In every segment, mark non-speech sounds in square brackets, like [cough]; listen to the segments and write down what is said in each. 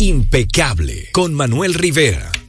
Impecable con Manuel Rivera.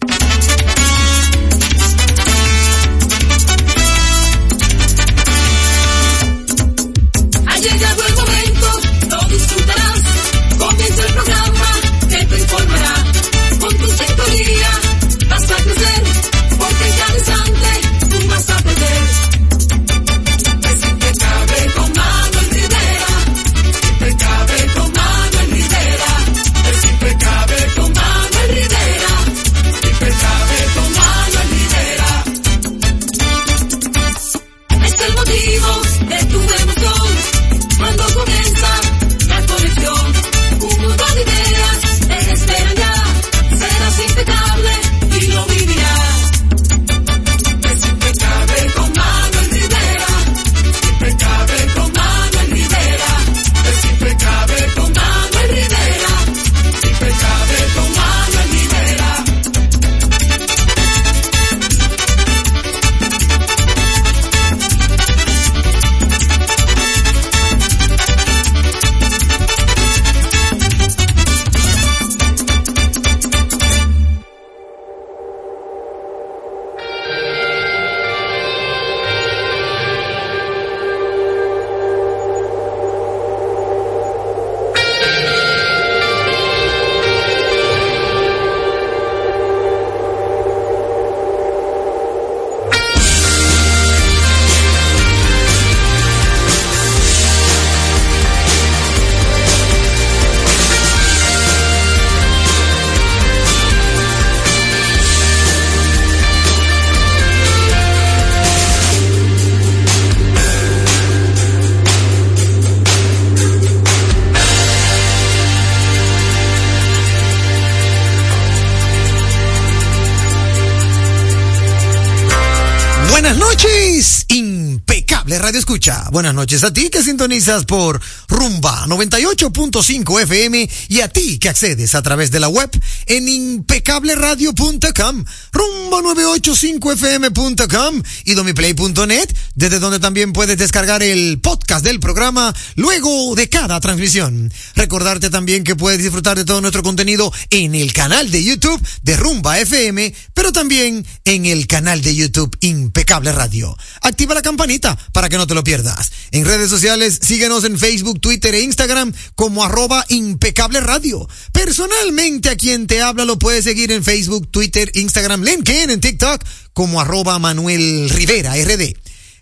Buenas noches, impecable escucha. Buenas noches a ti que sintonizas por Rumba 98.5 FM y a ti que accedes a través de la web en impecableradio.com, rumba985fm.com y domiplay.net, desde donde también puedes descargar el podcast del programa luego de cada transmisión. Recordarte también que puedes disfrutar de todo nuestro contenido en el canal de YouTube de Rumba FM, pero también en el canal de YouTube Impecable Radio. Activa la campanita para que no te lo pierdas. En redes sociales, síguenos en Facebook, Twitter e Instagram como arroba impecable radio. Personalmente a quien te habla lo puedes seguir en Facebook, Twitter, Instagram, LinkedIn, en TikTok como arroba Manuel Rivera RD.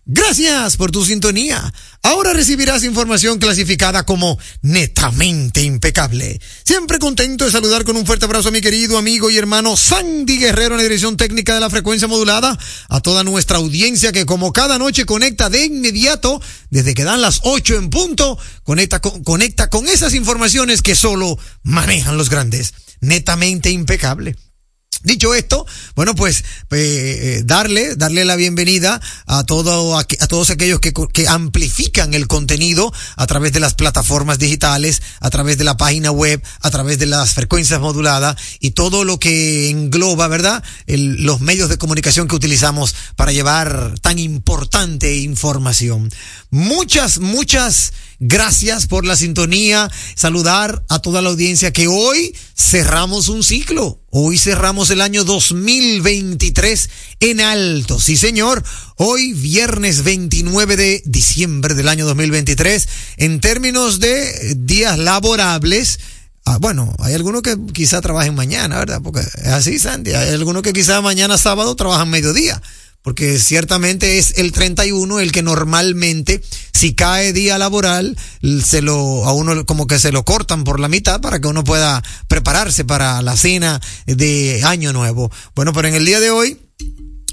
Gracias por tu sintonía. Ahora recibirás información clasificada como netamente impecable. Siempre contento de saludar con un fuerte abrazo a mi querido amigo y hermano Sandy Guerrero en la dirección técnica de la frecuencia modulada, a toda nuestra audiencia que como cada noche conecta de inmediato, desde que dan las ocho en punto, conecta con, conecta con esas informaciones que solo manejan los grandes. Netamente impecable. Dicho esto, bueno, pues eh, darle, darle la bienvenida a todo, a, todos aquellos que, amplifican el contenido a través de las plataformas digitales, a través de la página web, a través de las frecuencias moduladas y todo lo que engloba, ¿verdad? Los medios de comunicación que utilizamos para llevar tan importante información. Muchas, muchas Gracias por la sintonía. Saludar a toda la audiencia que hoy cerramos un ciclo. Hoy cerramos el año 2023 en alto. Sí, señor. Hoy, viernes 29 de diciembre del año 2023, en términos de días laborables, Ah, bueno, hay algunos que quizá trabajen mañana, ¿verdad? Porque es así, Sandy. Hay algunos que quizá mañana sábado trabajan mediodía porque ciertamente es el 31 el que normalmente, si cae día laboral, se lo, a uno como que se lo cortan por la mitad para que uno pueda prepararse para la cena de Año Nuevo. Bueno, pero en el día de hoy,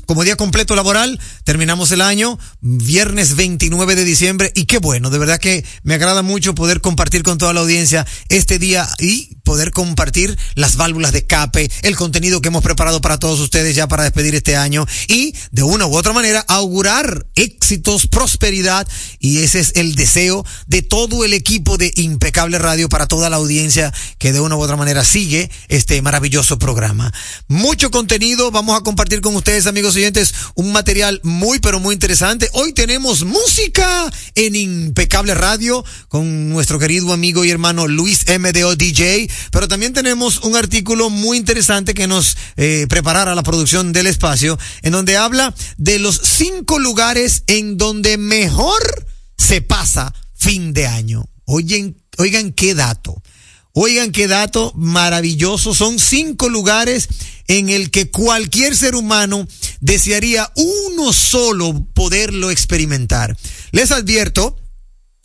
como día completo laboral, terminamos el año, viernes 29 de diciembre, y qué bueno, de verdad que me agrada mucho poder compartir con toda la audiencia este día y poder compartir las válvulas de escape, el contenido que hemos preparado para todos ustedes ya para despedir este año y de una u otra manera augurar éxitos, prosperidad y ese es el deseo de todo el equipo de Impecable Radio para toda la audiencia que de una u otra manera sigue este maravilloso programa. Mucho contenido vamos a compartir con ustedes amigos oyentes, un material muy, pero muy interesante. Hoy tenemos música en Impecable Radio con nuestro querido amigo y hermano Luis MDO DJ, pero también tenemos un artículo muy interesante que nos eh, preparará la producción del espacio, en donde habla de los cinco lugares en donde mejor se pasa fin de año. Oigan, oigan qué dato. Oigan qué dato maravilloso. Son cinco lugares en el que cualquier ser humano desearía uno solo poderlo experimentar. Les advierto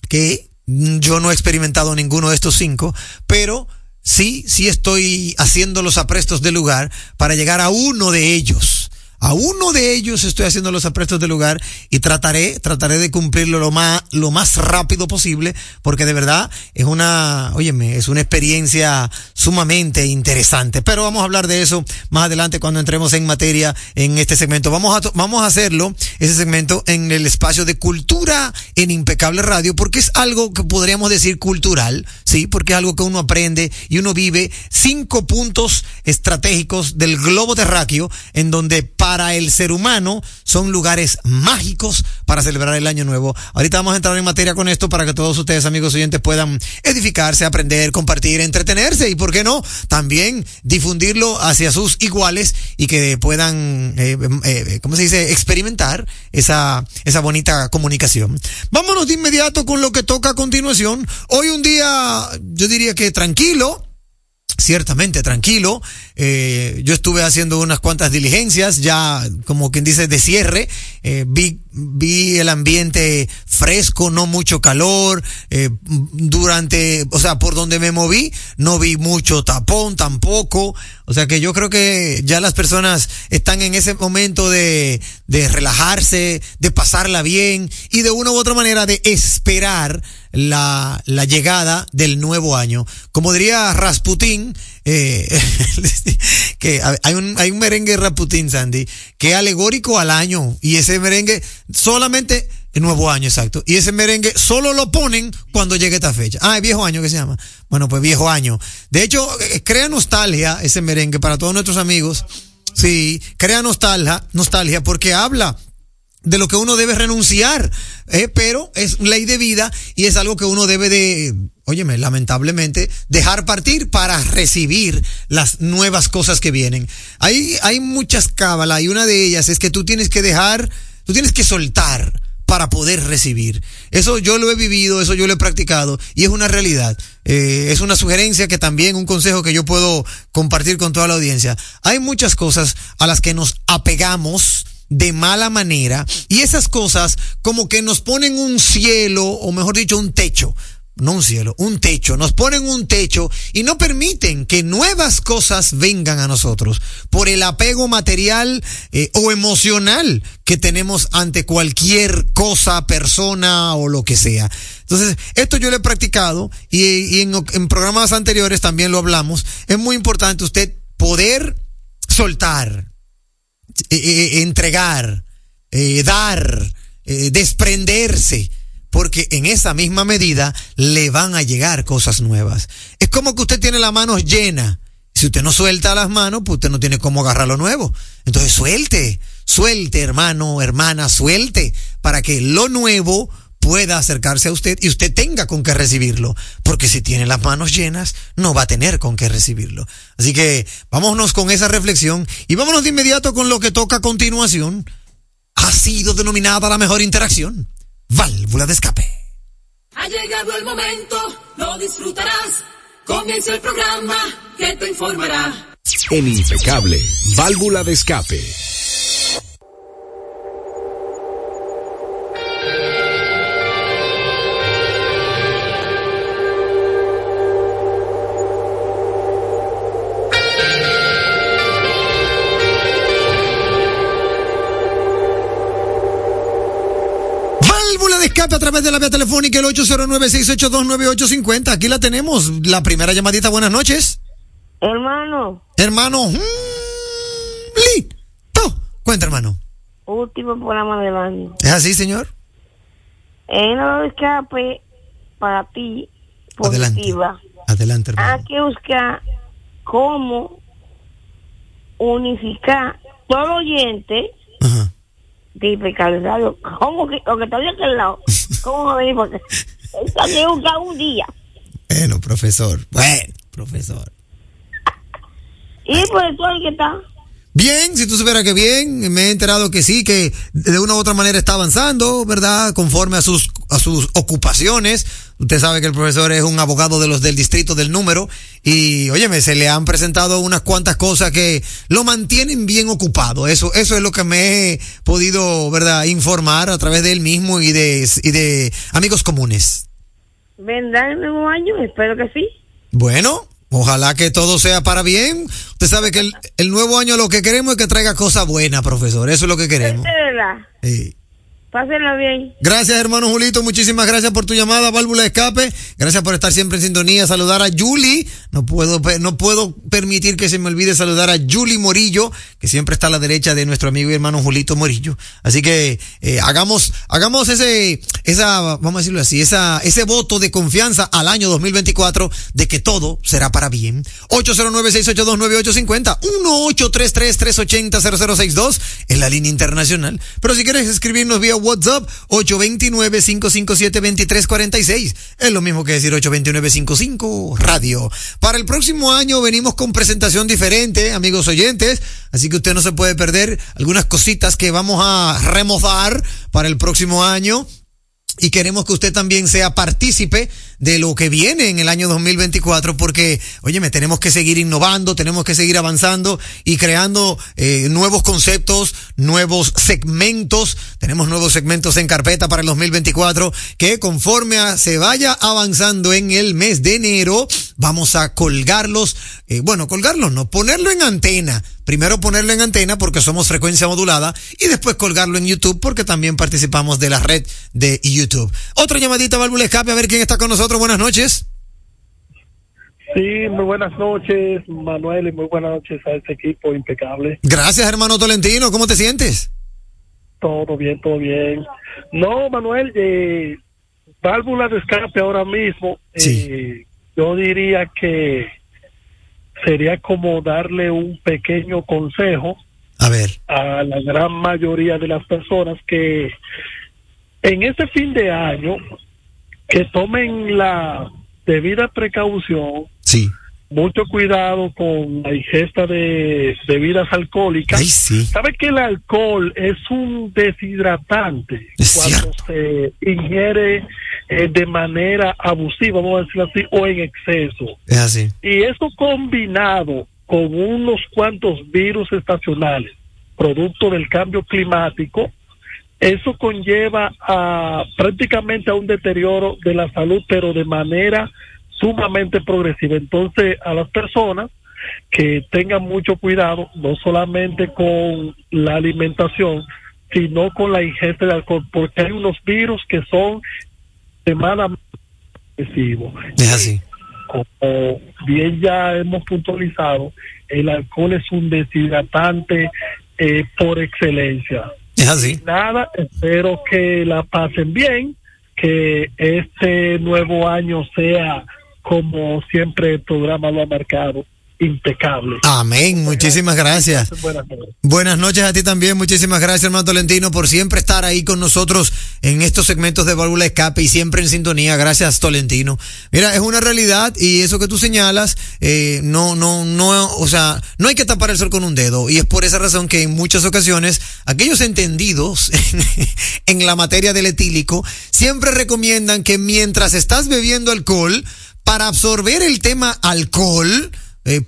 que yo no he experimentado ninguno de estos cinco, pero sí, sí estoy haciendo los aprestos del lugar para llegar a uno de ellos. A uno de ellos estoy haciendo los aprestos del lugar y trataré, trataré de cumplirlo lo más, lo más rápido posible, porque de verdad es una, óyeme, es una experiencia sumamente interesante. Pero vamos a hablar de eso más adelante cuando entremos en materia en este segmento. Vamos a, vamos a hacerlo, ese segmento, en el espacio de cultura en Impecable Radio, porque es algo que podríamos decir cultural, sí, porque es algo que uno aprende y uno vive cinco puntos estratégicos del globo terráqueo en donde para el ser humano son lugares mágicos para celebrar el año nuevo. Ahorita vamos a entrar en materia con esto para que todos ustedes, amigos oyentes, puedan edificarse, aprender, compartir, entretenerse y, ¿por qué no? También difundirlo hacia sus iguales y que puedan, eh, eh, ¿cómo se dice?, experimentar esa, esa bonita comunicación. Vámonos de inmediato con lo que toca a continuación. Hoy un día, yo diría que tranquilo ciertamente tranquilo. Eh, yo estuve haciendo unas cuantas diligencias, ya como quien dice de cierre. Eh, vi, vi el ambiente fresco, no mucho calor. Eh, durante, o sea, por donde me moví, no vi mucho tapón tampoco. O sea que yo creo que ya las personas están en ese momento de, de relajarse, de pasarla bien y de una u otra manera de esperar la, la llegada del nuevo año. Como diría Rasputín, eh, [laughs] que hay un, hay un merengue Rasputín, Sandy, que es alegórico al año y ese merengue solamente el nuevo año, exacto. Y ese merengue solo lo ponen cuando llegue esta fecha. Ah, viejo año que se llama. Bueno, pues viejo año. De hecho, eh, crea nostalgia ese merengue para todos nuestros amigos. Sí, crea nostalgia, nostalgia porque habla de lo que uno debe renunciar, eh, pero es ley de vida y es algo que uno debe de, óyeme, lamentablemente, dejar partir para recibir las nuevas cosas que vienen. Hay, hay muchas cábalas y una de ellas es que tú tienes que dejar, tú tienes que soltar para poder recibir. Eso yo lo he vivido, eso yo lo he practicado y es una realidad. Eh, es una sugerencia que también, un consejo que yo puedo compartir con toda la audiencia. Hay muchas cosas a las que nos apegamos, de mala manera y esas cosas como que nos ponen un cielo o mejor dicho un techo no un cielo, un techo, nos ponen un techo y no permiten que nuevas cosas vengan a nosotros por el apego material eh, o emocional que tenemos ante cualquier cosa, persona o lo que sea. Entonces, esto yo lo he practicado y, en, programas anteriores también lo hablamos. Es muy importante usted poder soltar, eh, eh, entregar, dar, desprenderse, porque en esa misma medida le van a llegar cosas nuevas. Es como que usted tiene las manos llenas. Si usted no suelta las manos, pues usted no tiene cómo agarrar lo nuevo. Entonces suelte, suelte hermano, hermana, suelte, para que lo nuevo pueda acercarse a usted y usted tenga con qué recibirlo, porque si tiene las manos llenas, no va a tener con qué recibirlo. Así que vámonos con esa reflexión y vámonos de inmediato con lo que toca a continuación. Ha sido denominada la mejor interacción, válvula de escape. Ha llegado el momento, lo disfrutarás. Comienza el programa que te informará. En Impecable, válvula de escape. A través de la vía telefónica el 809-682-9850. Aquí la tenemos. La primera llamadita. Buenas noches. Hermano. Hermano. Mm, listo. Cuenta, hermano. Último programa del año. ¿Es así, señor? En el escape para ti positiva. Adelante, hermano. Hay que buscar cómo unificar todo oyente de Impecable Radio. ¿Cómo que, o que estoy aquí al lado? ¿Cómo va a venir? Porque está que buscar un día. Bueno, profesor. Bueno, profesor. Y por eso el que está. Bien, si tú supieras que bien, me he enterado que sí, que de una u otra manera está avanzando, ¿verdad? Conforme a sus, a sus ocupaciones. Usted sabe que el profesor es un abogado de los del distrito del número y, óyeme, se le han presentado unas cuantas cosas que lo mantienen bien ocupado. Eso, eso es lo que me he podido, ¿verdad? Informar a través de él mismo y de, y de amigos comunes. ¿Vendrá el nuevo año? Espero que sí. Bueno, Ojalá que todo sea para bien. Usted sabe que el, el, nuevo año lo que queremos es que traiga cosas buenas, profesor. Eso es lo que queremos. Sí. Pásenla bien. Gracias, hermano Julito. Muchísimas gracias por tu llamada, válvula de escape. Gracias por estar siempre en sintonía. Saludar a Julie. No puedo, no puedo permitir que se me olvide saludar a Julie Morillo, que siempre está a la derecha de nuestro amigo y hermano Julito Morillo. Así que eh, hagamos, hagamos ese, esa, vamos a decirlo así, esa, ese voto de confianza al año 2024 de que todo será para bien. 809-682-9850, 1-833-380-0062 en la línea internacional. Pero si quieres escribirnos vía WhatsApp 829-557-2346. Es lo mismo que decir 829-55 radio. Para el próximo año venimos con presentación diferente, amigos oyentes. Así que usted no se puede perder algunas cositas que vamos a remozar para el próximo año. Y queremos que usted también sea partícipe de lo que viene en el año 2024 porque, óyeme, tenemos que seguir innovando, tenemos que seguir avanzando y creando eh, nuevos conceptos, nuevos segmentos. Tenemos nuevos segmentos en carpeta para el 2024 que conforme a, se vaya avanzando en el mes de enero, vamos a colgarlos, eh, bueno, colgarlos no, ponerlo en antena. Primero ponerlo en antena porque somos frecuencia modulada y después colgarlo en YouTube porque también participamos de la red de YouTube. Otra llamadita, válvula escape, a ver quién está con nosotros buenas noches. Sí, muy buenas noches, Manuel, y muy buenas noches a este equipo impecable. Gracias, hermano Tolentino. ¿Cómo te sientes? Todo bien, todo bien. No, Manuel, eh, válvula de escape ahora mismo, Sí. eh, yo diría que sería como darle un pequeño consejo A ver. a la gran mayoría de las personas que en este fin de año que tomen la debida precaución, Sí. mucho cuidado con la ingesta de bebidas alcohólicas. Ay, sí. ¿Sabe que el alcohol es un deshidratante Es cuando se ingiere eh, de manera abusiva, vamos a decirlo así, o en exceso? Es así. Y eso combinado con unos cuantos virus estacionales, producto del cambio climático, eso conlleva a prácticamente a un deterioro de la salud, pero de manera sumamente progresiva. Entonces, a las personas que tengan mucho cuidado, no solamente con la alimentación, sino con la ingesta de alcohol, porque hay unos virus que son extremadamente agresivos. Es así. Como bien ya hemos puntualizado, el alcohol es un deshidratante eh, por excelencia. Es así. Nada, espero que la pasen bien, que este nuevo año sea como siempre el programa lo ha marcado, impecable. Amén. Muchísimas gracias. Buenas noches. Buenas noches a ti también. Muchísimas gracias, hermano Tolentino, por siempre estar ahí con nosotros en estos segmentos de válvula escape y siempre en sintonía. Gracias, Tolentino. Mira, es una realidad y eso que tú señalas, eh, no, no, no, o sea, no hay que tapar el sol con un dedo y es por esa razón que en muchas ocasiones aquellos entendidos [laughs] en la materia del etílico siempre recomiendan que mientras estás bebiendo alcohol, para absorber el tema alcohol, eh,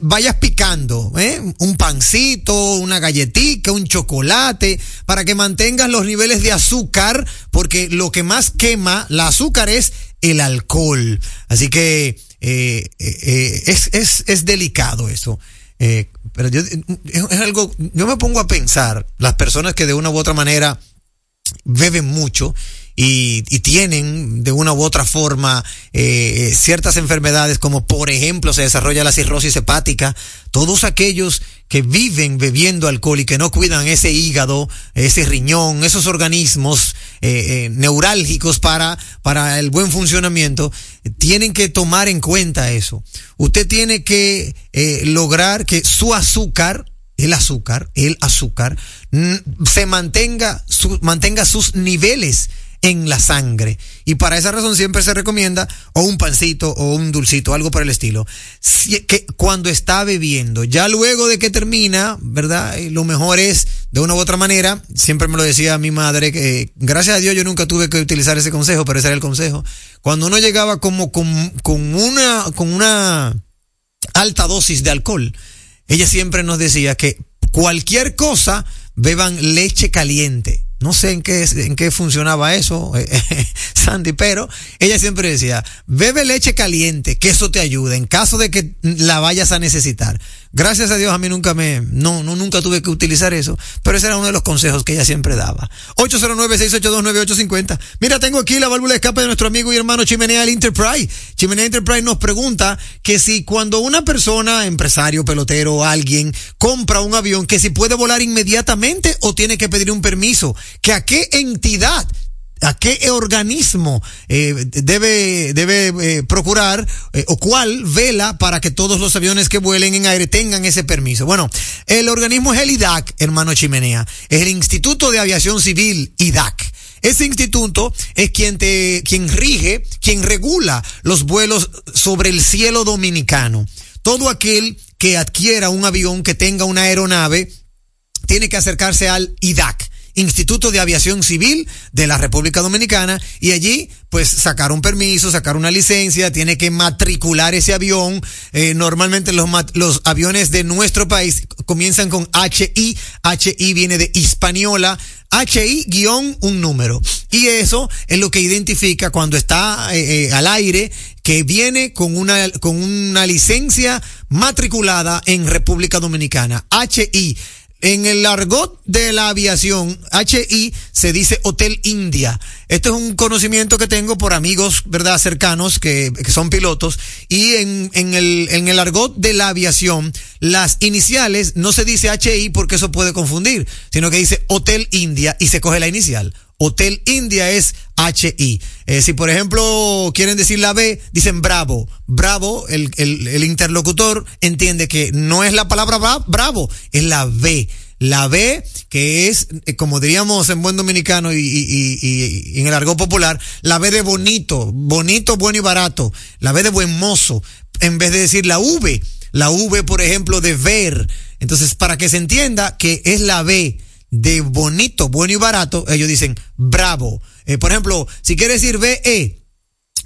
vayas picando, ¿eh? un pancito, una galletita, un chocolate, para que mantengas los niveles de azúcar, porque lo que más quema la azúcar es el alcohol. Así que eh, eh, es, es, es delicado eso. Eh, pero yo, es algo, yo me pongo a pensar, las personas que de una u otra manera beben mucho y, y tienen de una u otra forma eh, ciertas enfermedades como por ejemplo se desarrolla la cirrosis hepática, todos aquellos que viven bebiendo alcohol y que no cuidan ese hígado, ese riñón, esos organismos eh, eh, neurálgicos para, para el buen funcionamiento, tienen que tomar en cuenta eso. Usted tiene que eh, lograr que su azúcar el azúcar, el azúcar, se mantenga, mantenga sus niveles en la sangre. Y para esa razón siempre se recomienda o un pancito o un dulcito, algo por el estilo. Que cuando está bebiendo, ya luego de que termina, ¿verdad? Eh, Lo mejor es, de una u otra manera, siempre me lo decía mi madre, que eh, gracias a Dios yo nunca tuve que utilizar ese consejo, pero ese era el consejo. Cuando uno llegaba como con, con una, con una alta dosis de alcohol, ella siempre nos decía que cualquier cosa beban leche caliente. No sé en qué, en qué funcionaba eso, [laughs] eh, Sandy, pero ella siempre decía, bebe leche caliente, que eso te ayuda en caso de que la vayas a necesitar. Gracias a Dios a mí nunca me, no, no, nunca tuve que utilizar eso, pero ese era uno de los consejos que ella siempre daba. 809-682-9850. Mira, tengo aquí la válvula de escape de nuestro amigo y hermano Chimenea Enterprise. Chimenea Enterprise nos pregunta que si cuando una persona, empresario, pelotero, alguien, compra un avión, que si puede volar inmediatamente o tiene que pedir un permiso, que a qué entidad ¿A qué organismo eh, debe, debe eh, procurar eh, o cuál vela para que todos los aviones que vuelen en aire tengan ese permiso? Bueno, el organismo es el IDAC, hermano Chimenea. Es el Instituto de Aviación Civil, IDAC. Ese instituto es quien te, quien rige, quien regula los vuelos sobre el cielo dominicano. Todo aquel que adquiera un avión que tenga una aeronave tiene que acercarse al IDAC. Instituto de Aviación Civil de la República Dominicana y allí pues sacar un permiso, sacar una licencia, tiene que matricular ese avión. Eh, normalmente los, los aviones de nuestro país comienzan con HI, HI viene de Hispaniola, HI guion un número. Y eso es lo que identifica cuando está eh, eh, al aire que viene con una, con una licencia matriculada en República Dominicana. HI. En el argot de la aviación, HI se dice Hotel India. Esto es un conocimiento que tengo por amigos, ¿verdad?, cercanos que, que son pilotos. Y en, en, el, en el argot de la aviación, las iniciales no se dice HI porque eso puede confundir, sino que dice Hotel India y se coge la inicial. Hotel India es HI. Eh, si por ejemplo quieren decir la B, dicen Bravo. Bravo, el, el, interlocutor entiende que no es la palabra bra- Bravo, es la B. La B, que es, eh, como diríamos en buen dominicano y, y- y- y- y en el argot popular, la B de bonito, bonito, bueno y barato. La B de buen mozo, en vez de decir la V. La V, por ejemplo, de ver. Entonces, para que se entienda que es la B de bonito, bueno y barato, ellos dicen bravo. Eh, por ejemplo, si quiere decir BE,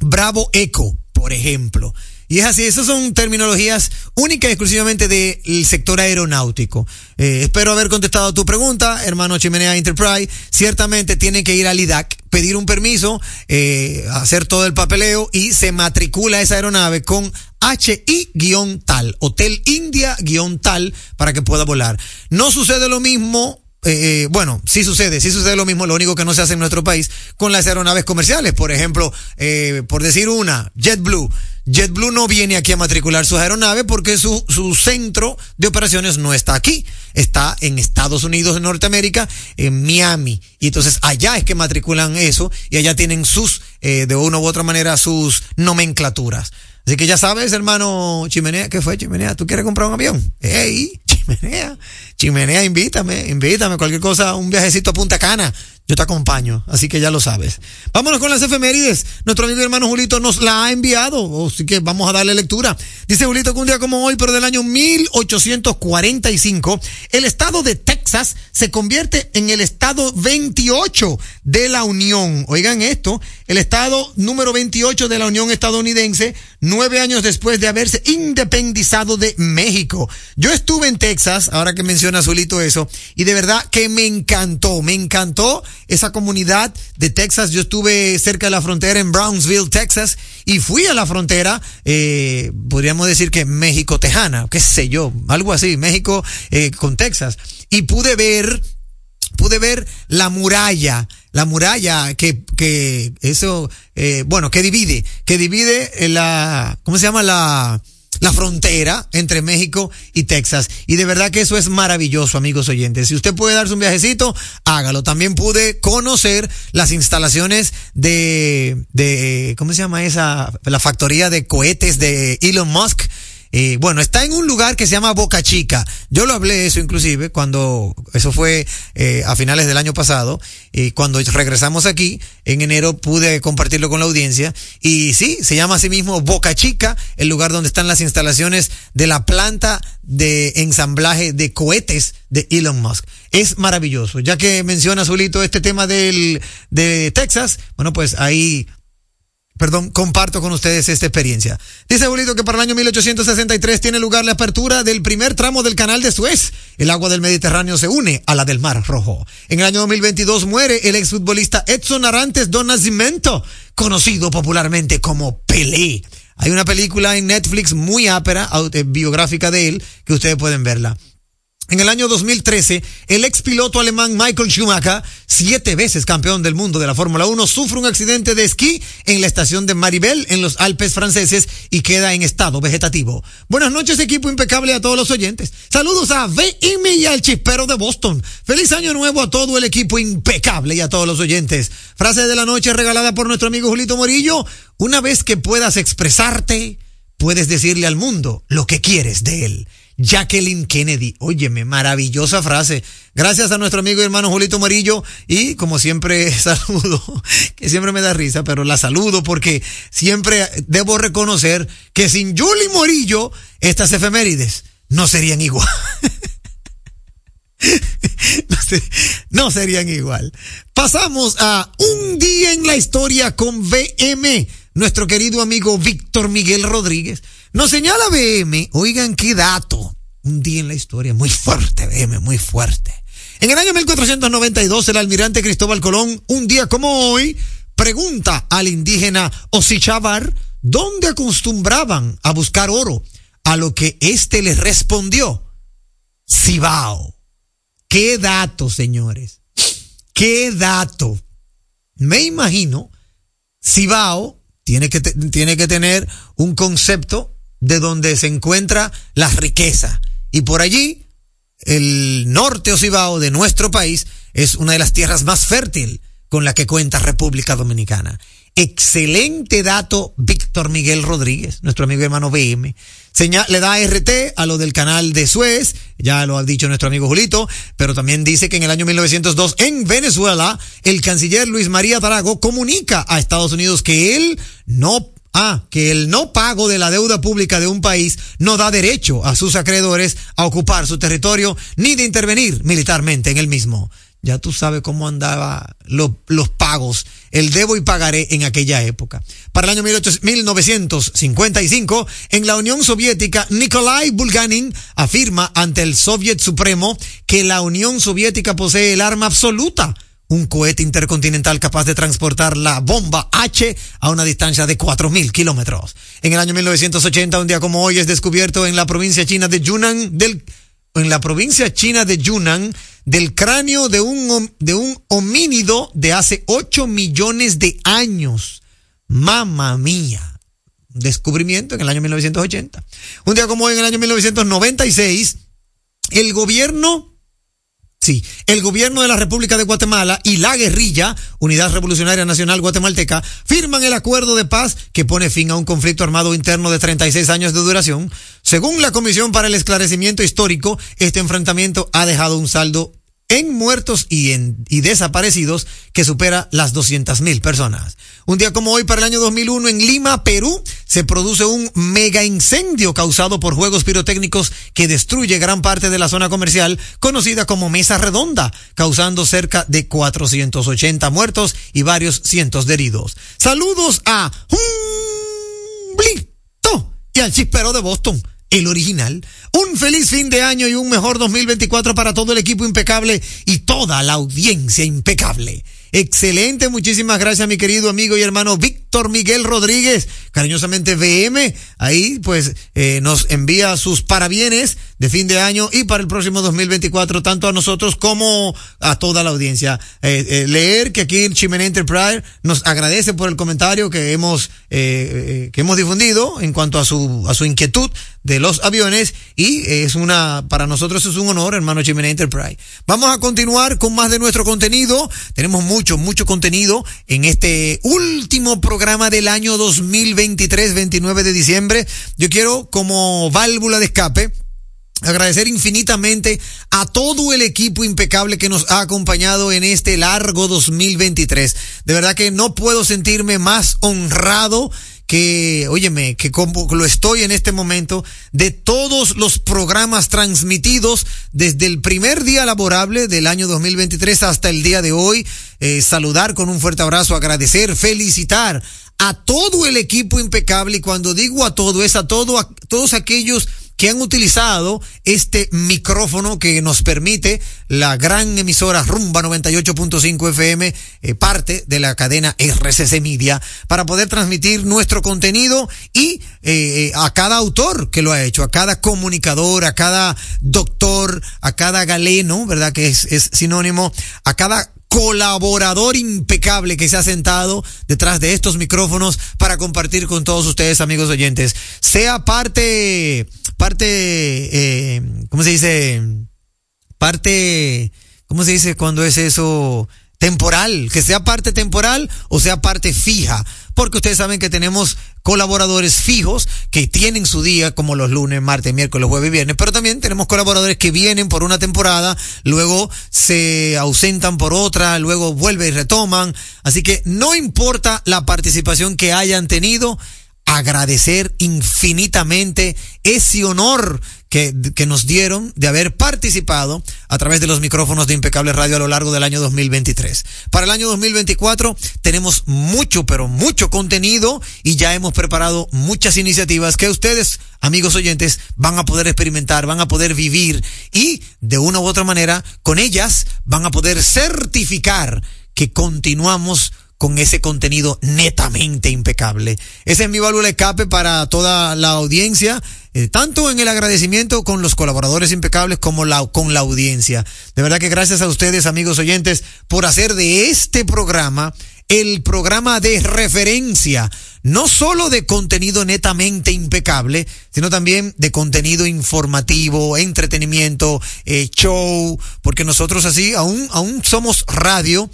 Bravo Eco, por ejemplo. Y es así, esas son terminologías únicas y exclusivamente del sector aeronáutico. Eh, espero haber contestado tu pregunta, hermano Chimenea Enterprise. Ciertamente tiene que ir al IDAC, pedir un permiso, eh, hacer todo el papeleo y se matricula esa aeronave con HI-tal, Hotel India-tal, para que pueda volar. No sucede lo mismo eh, eh, bueno, sí sucede, sí sucede lo mismo, lo único que no se hace en nuestro país con las aeronaves comerciales. Por ejemplo, eh, por decir una, JetBlue. JetBlue no viene aquí a matricular sus aeronaves porque su, su centro de operaciones no está aquí. Está en Estados Unidos, en Norteamérica, en Miami. Y entonces allá es que matriculan eso y allá tienen sus, eh, de una u otra manera, sus nomenclaturas. Así que ya sabes, hermano Chimenea, ¿qué fue Chimenea? ¿Tú quieres comprar un avión? ¡Ey! Chimenea, Chimenea, invítame, invítame, cualquier cosa, un viajecito a Punta Cana. Yo te acompaño, así que ya lo sabes. Vámonos con las efemérides. Nuestro amigo y hermano Julito nos la ha enviado, así que vamos a darle lectura. Dice Julito que un día como hoy, pero del año 1845, el estado de Texas se convierte en el estado 28 de la Unión. Oigan esto, el estado número 28 de la Unión estadounidense, nueve años después de haberse independizado de México. Yo estuve en Texas, ahora que menciona Zulito eso, y de verdad que me encantó, me encantó esa comunidad de Texas. Yo estuve cerca de la frontera en Brownsville, Texas, y fui a la frontera, eh, podríamos decir que México-Tejana, qué sé yo, algo así, México eh, con Texas, y pude ver pude ver la muralla, la muralla que, que eso, eh, bueno, que divide, que divide la, ¿cómo se llama? La, la frontera entre México y Texas. Y de verdad que eso es maravilloso, amigos oyentes. Si usted puede darse un viajecito, hágalo. También pude conocer las instalaciones de, de, ¿cómo se llama esa? La factoría de cohetes de Elon Musk. Eh, bueno, está en un lugar que se llama Boca Chica. Yo lo hablé eso inclusive cuando, eso fue eh, a finales del año pasado, y cuando regresamos aquí, en enero pude compartirlo con la audiencia. Y sí, se llama así mismo Boca Chica, el lugar donde están las instalaciones de la planta de ensamblaje de cohetes de Elon Musk. Es maravilloso. Ya que menciona Zulito este tema del, de Texas, bueno, pues ahí perdón, comparto con ustedes esta experiencia. Dice Julito que para el año 1863 tiene lugar la apertura del primer tramo del canal de Suez. El agua del Mediterráneo se une a la del Mar Rojo. En el año 2022 muere el exfutbolista Edson Arantes do Nascimento, conocido popularmente como Pelé. Hay una película en Netflix muy ápera, biográfica de él, que ustedes pueden verla. En el año 2013, el ex piloto alemán Michael Schumacher, siete veces campeón del mundo de la Fórmula 1, sufre un accidente de esquí en la estación de Maribel, en los Alpes franceses, y queda en estado vegetativo. Buenas noches, equipo impecable a todos los oyentes. Saludos a VM y al chispero de Boston. Feliz año nuevo a todo el equipo impecable y a todos los oyentes. Frase de la noche regalada por nuestro amigo Julito Morillo. Una vez que puedas expresarte, puedes decirle al mundo lo que quieres de él. Jacqueline Kennedy. Óyeme, maravillosa frase. Gracias a nuestro amigo y hermano Julito Morillo y como siempre [laughs] saludo, que siempre me da risa, pero la saludo porque siempre debo reconocer que sin Julie Morillo estas efemérides no serían igual. [laughs] no, serían igual. Pasamos a un día en la historia con VM, nuestro querido amigo Víctor Miguel Rodríguez nos señala BM, oigan qué dato, un día en la historia muy fuerte, BM, muy fuerte. En el año 1492, el almirante Cristóbal Colón, un día como hoy, pregunta al indígena Osichabar dónde acostumbraban a buscar oro, a lo que éste le respondió, Cibao. ¿Qué dato, señores? ¿Qué dato? Me imagino, Cibao tiene que, tiene que tener un concepto de donde se encuentra la riqueza. Y por allí, el norte Ocibao de nuestro país es una de las tierras más fértil con la que cuenta República Dominicana. Excelente dato, Víctor Miguel Rodríguez, nuestro amigo hermano BM. le da RT a lo del canal de Suez, ya lo ha dicho nuestro amigo Julito, pero también dice que en el año 1902 en Venezuela, el canciller Luis María Tarago comunica a Estados Unidos que él no Ah, que el no pago de la deuda pública de un país no da derecho a sus acreedores a ocupar su territorio ni de intervenir militarmente en el mismo. Ya tú sabes cómo andaba los pagos, el debo y pagaré en aquella época. Para el año 1955, en la Unión Soviética, Nikolai Bulganin afirma ante el Soviet Supremo que la Unión Soviética posee el arma absoluta un cohete intercontinental capaz de transportar la bomba H a una distancia de 4.000 kilómetros. En el año 1980, un día como hoy, es descubierto en la provincia china de Yunnan del en la provincia china de Yunnan del cráneo de un, de un homínido de hace 8 millones de años. Mamma mía. Descubrimiento en el año 1980. Un día como hoy, en el año 1996, el gobierno Sí, el gobierno de la República de Guatemala y la guerrilla, Unidad Revolucionaria Nacional Guatemalteca, firman el acuerdo de paz que pone fin a un conflicto armado interno de 36 años de duración. Según la Comisión para el Esclarecimiento Histórico, este enfrentamiento ha dejado un saldo en muertos y, en, y desaparecidos que supera las 200 mil personas. Un día como hoy, para el año 2001, en Lima, Perú, se produce un mega incendio causado por juegos pirotécnicos que destruye gran parte de la zona comercial conocida como Mesa Redonda, causando cerca de 480 muertos y varios cientos de heridos. Saludos a Blito y al chispero de Boston el original. Un feliz fin de año y un mejor 2024 para todo el equipo impecable y toda la audiencia impecable. Excelente, muchísimas gracias mi querido amigo y hermano Víctor Miguel Rodríguez, cariñosamente VM, ahí pues eh, nos envía sus parabienes de fin de año y para el próximo 2024, tanto a nosotros como a toda la audiencia. Eh, eh, leer que aquí en Chimene Enterprise nos agradece por el comentario que hemos, que hemos difundido en cuanto a su, a su inquietud de los aviones y es una, para nosotros es un honor, hermano Chimene Enterprise. Vamos a continuar con más de nuestro contenido. Tenemos mucho mucho, contenido en este último programa del año 2023, 29 de diciembre. Yo quiero como válvula de escape Agradecer infinitamente a todo el equipo impecable que nos ha acompañado en este largo 2023. De verdad que no puedo sentirme más honrado que, óyeme, que como lo estoy en este momento, de todos los programas transmitidos desde el primer día laborable del año 2023 hasta el día de hoy. Eh, saludar con un fuerte abrazo, agradecer, felicitar a todo el equipo impecable y cuando digo a todo es a todo, a todos aquellos que han utilizado este micrófono que nos permite la gran emisora Rumba 98.5 FM, eh, parte de la cadena RCC Media, para poder transmitir nuestro contenido y eh, eh, a cada autor que lo ha hecho, a cada comunicador, a cada doctor, a cada galeno, ¿verdad? Que es, es sinónimo, a cada colaborador impecable que se ha sentado detrás de estos micrófonos para compartir con todos ustedes, amigos oyentes. Sea parte, parte, eh, ¿cómo se dice? Parte, ¿cómo se dice cuando es eso? temporal, que sea parte temporal o sea parte fija, porque ustedes saben que tenemos colaboradores fijos que tienen su día como los lunes, martes, miércoles, jueves y viernes, pero también tenemos colaboradores que vienen por una temporada, luego se ausentan por otra, luego vuelven y retoman, así que no importa la participación que hayan tenido, agradecer infinitamente ese honor que, que, nos dieron de haber participado a través de los micrófonos de Impecable Radio a lo largo del año 2023. Para el año 2024 tenemos mucho, pero mucho contenido y ya hemos preparado muchas iniciativas que ustedes, amigos oyentes, van a poder experimentar, van a poder vivir y de una u otra manera con ellas van a poder certificar que continuamos con ese contenido netamente impecable. Ese es mi válvula escape para toda la audiencia, eh, tanto en el agradecimiento con los colaboradores impecables como la, con la audiencia. De verdad que gracias a ustedes, amigos oyentes, por hacer de este programa el programa de referencia, no solo de contenido netamente impecable, sino también de contenido informativo, entretenimiento, eh, show, porque nosotros así aún, aún somos radio,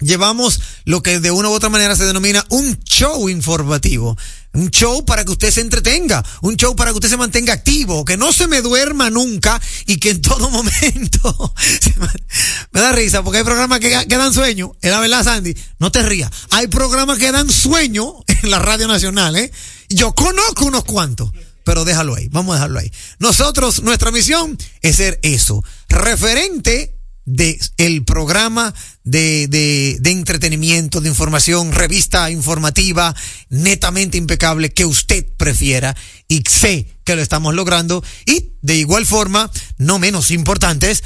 llevamos lo que de una u otra manera se denomina un show informativo. Un show para que usted se entretenga, un show para que usted se mantenga activo, que no se me duerma nunca y que en todo [laughs] momento me, da risa porque hay programas que, dan sueño, es la verdad Sandy, no te rías, hay programas que dan sueño [laughs] en la radio nacional, ¿eh? Yo conozco unos cuantos, pero déjalo ahí, vamos a dejarlo ahí. Nosotros, nuestra misión es ser eso, referente de el programa de, de, de, entretenimiento, de información, revista informativa, netamente impecable que usted prefiera y sé que lo estamos logrando. Y de igual forma, no menos importantes,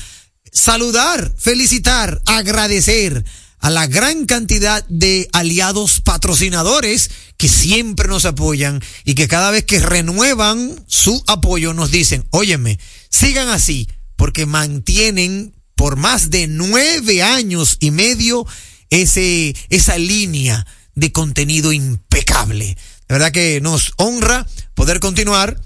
saludar, felicitar, agradecer a la gran cantidad de aliados patrocinadores que siempre nos apoyan y que cada vez que renuevan su apoyo nos dicen, óyeme, sigan así porque mantienen por más de nueve años y medio ese, esa línea de contenido impecable. De verdad que nos honra poder continuar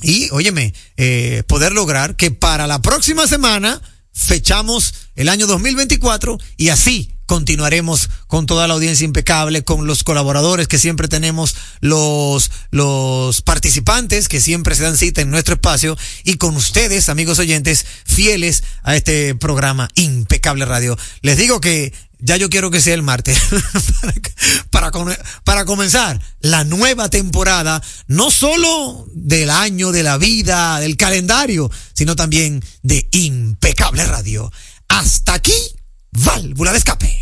y, óyeme, eh, poder lograr que para la próxima semana fechamos el año 2024 y así continuaremos con toda la audiencia impecable, con los colaboradores que siempre tenemos, los, los participantes que siempre se dan cita en nuestro espacio y con ustedes, amigos oyentes, fieles a este programa Impecable Radio. Les digo que ya yo quiero que sea el martes [laughs] para, para, para, comenzar la nueva temporada, no solo del año, de la vida, del calendario, sino también de Impecable Radio. Hasta aquí Válvula de escape.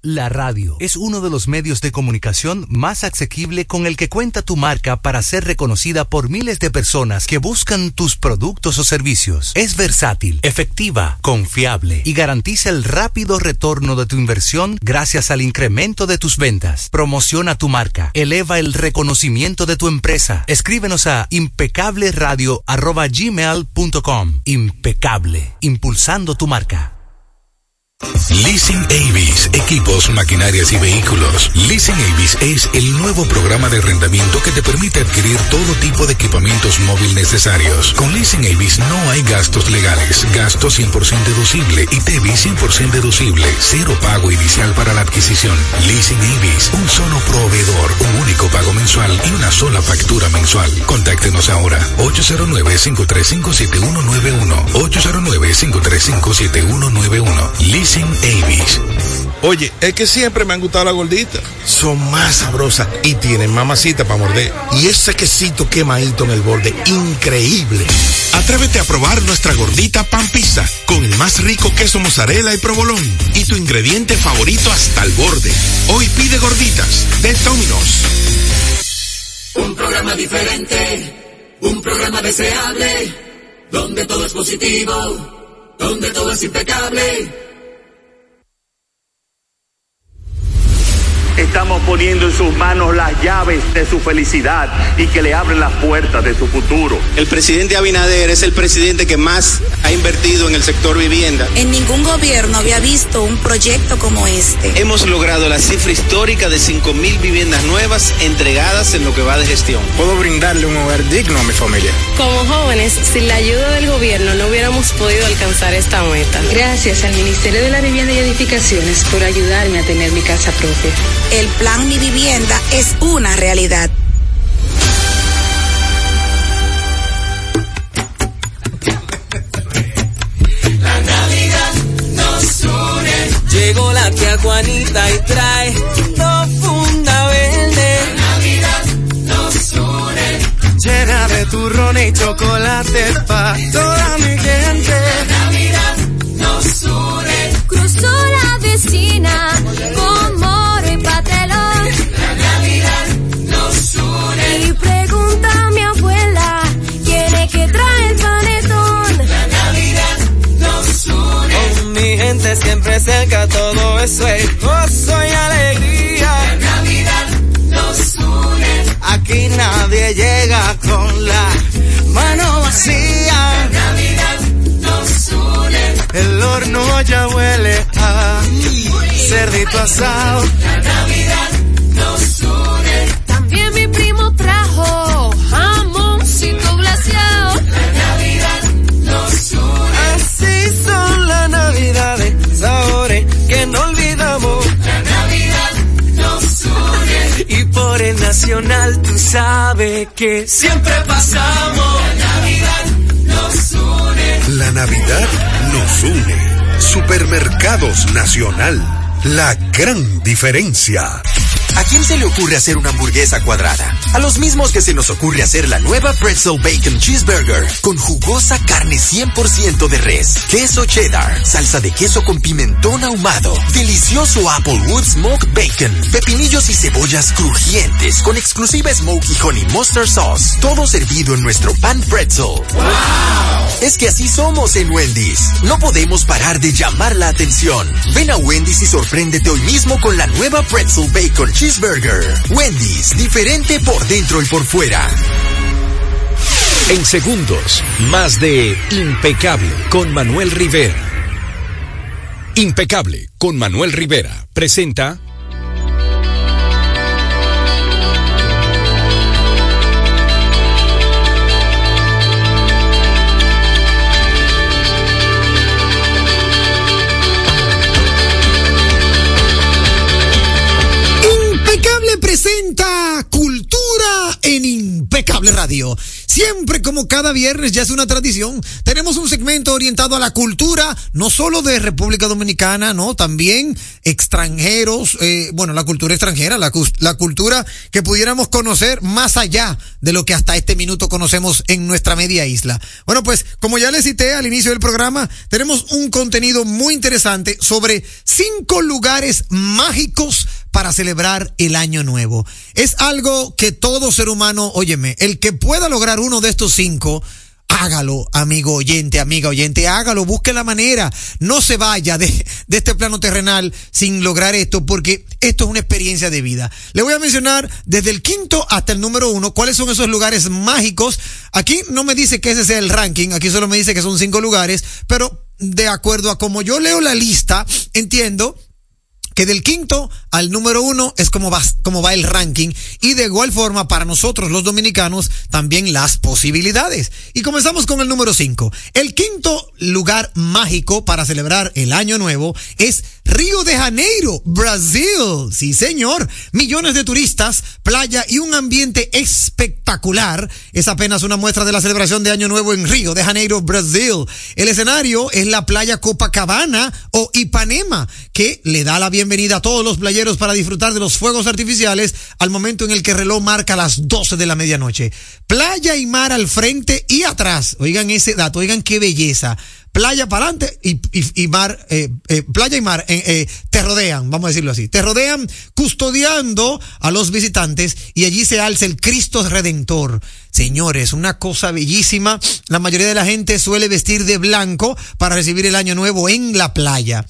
La radio es uno de los medios de comunicación más asequible con el que cuenta tu marca para ser reconocida por miles de personas que buscan tus productos o servicios. Es versátil, efectiva, confiable y garantiza el rápido retorno de tu inversión gracias al incremento de tus ventas. Promociona tu marca, eleva el reconocimiento de tu empresa. Escríbenos a impecableradio.gmail.com Impecable, impulsando tu marca. Leasing Avis, equipos, maquinarias y vehículos. Leasing Avis es el nuevo programa de arrendamiento que te permite adquirir todo tipo de equipamientos móviles necesarios. Con Leasing Avis no hay gastos legales, gasto 100% deducible y TV 100% deducible, cero pago inicial para la adquisición. Leasing Avis, un solo proveedor, un único pago mensual y una sola factura mensual. Contáctenos ahora 809-535-7191. 809-535-7191. Leasing Avis. Oye, es que siempre me han gustado las gorditas. Son más sabrosas y tienen mamacita para morder. Y ese quesito quemadito en el borde, increíble. Atrévete a probar nuestra gordita pan pizza con el más rico queso mozzarella y provolón y tu ingrediente favorito hasta el borde. Hoy pide gorditas de Domino's. Un programa diferente, un programa deseable, donde todo es positivo, donde todo es impecable. Estamos poniendo en sus manos las llaves de su felicidad y que le abren las puertas de su futuro. El presidente Abinader es el presidente que más ha invertido en el sector vivienda. En ningún gobierno había visto un proyecto como este. Hemos logrado la cifra histórica de 5 mil viviendas nuevas entregadas en lo que va de gestión. Puedo brindarle un hogar digno a mi familia. Como jóvenes, sin la ayuda del gobierno no hubiéramos podido alcanzar esta meta. Gracias al Ministerio de la Vivienda y Edificaciones por ayudarme a tener mi casa propia el plan Mi Vivienda es una realidad. La Navidad nos une. Llegó la tía Juanita y trae dos funda verde. La Navidad nos une. Llena de turrón y chocolate pa' toda mi gente. La Navidad nos une. Cruzó la vecina como Y pregunta a mi abuela, ¿quién es que trae el panetón? La Navidad nos une. Con mi gente siempre cerca, todo eso es gozo y alegría. La Navidad nos une. Aquí nadie llega con la mano vacía. La Navidad nos une. El horno ya huele cerdito asado. La Navidad nos une. También mi primo trajo jamoncito glaseado. La Navidad nos une. Así son las navidades, sabores que no olvidamos. La Navidad nos une. Y por el nacional tú sabes que siempre pasamos. La Navidad nos une. La Navidad nos une. Supermercados Nacional. La gran diferencia. ¿A quién se le ocurre hacer una hamburguesa cuadrada? A los mismos que se nos ocurre hacer la nueva Pretzel Bacon Cheeseburger con jugosa carne 100% de res, queso cheddar, salsa de queso con pimentón ahumado, delicioso Applewood Smoked Bacon, pepinillos y cebollas crujientes con exclusiva Smoky Honey Mustard Sauce, todo servido en nuestro pan pretzel. Es que así somos en Wendy's. No podemos parar de llamar la atención. Ven a Wendy's y sorpréndete hoy mismo con la nueva Pretzel Bacon Cheeseburger. Wendy's, diferente por dentro y por fuera. En segundos, más de Impecable con Manuel Rivera. Impecable con Manuel Rivera presenta Siempre como cada viernes ya es una tradición, tenemos un segmento orientado a la cultura, no solo de República Dominicana, no, también extranjeros, eh, bueno, la cultura extranjera, la, la cultura que pudiéramos conocer más allá de lo que hasta este minuto conocemos en nuestra media isla. Bueno, pues como ya les cité al inicio del programa, tenemos un contenido muy interesante sobre cinco lugares mágicos para celebrar el año nuevo. Es algo que todo ser humano, óyeme, el que pueda lograr uno de estos cinco, hágalo, amigo oyente, amiga oyente, hágalo, busque la manera, no se vaya de, de este plano terrenal sin lograr esto, porque esto es una experiencia de vida. Le voy a mencionar desde el quinto hasta el número uno cuáles son esos lugares mágicos. Aquí no me dice que ese sea el ranking, aquí solo me dice que son cinco lugares, pero de acuerdo a como yo leo la lista, entiendo que del quinto al número uno es como va, como va el ranking y de igual forma para nosotros los dominicanos también las posibilidades. Y comenzamos con el número cinco. El quinto lugar mágico para celebrar el año nuevo es Río de Janeiro, Brasil. Sí, señor. Millones de turistas, playa y un ambiente espectacular. Es apenas una muestra de la celebración de Año Nuevo en Río de Janeiro, Brasil. El escenario es la playa Copacabana o Ipanema, que le da la bienvenida a todos los playeros para disfrutar de los fuegos artificiales al momento en el que el reloj marca las 12 de la medianoche. Playa y mar al frente y atrás. Oigan ese dato, oigan qué belleza playa para adelante y, y, y, mar, eh, eh, playa y mar eh, eh, te rodean, vamos a decirlo así, te rodean custodiando a los visitantes y allí se alza el Cristo Redentor. Señores, una cosa bellísima. La mayoría de la gente suele vestir de blanco para recibir el año nuevo en la playa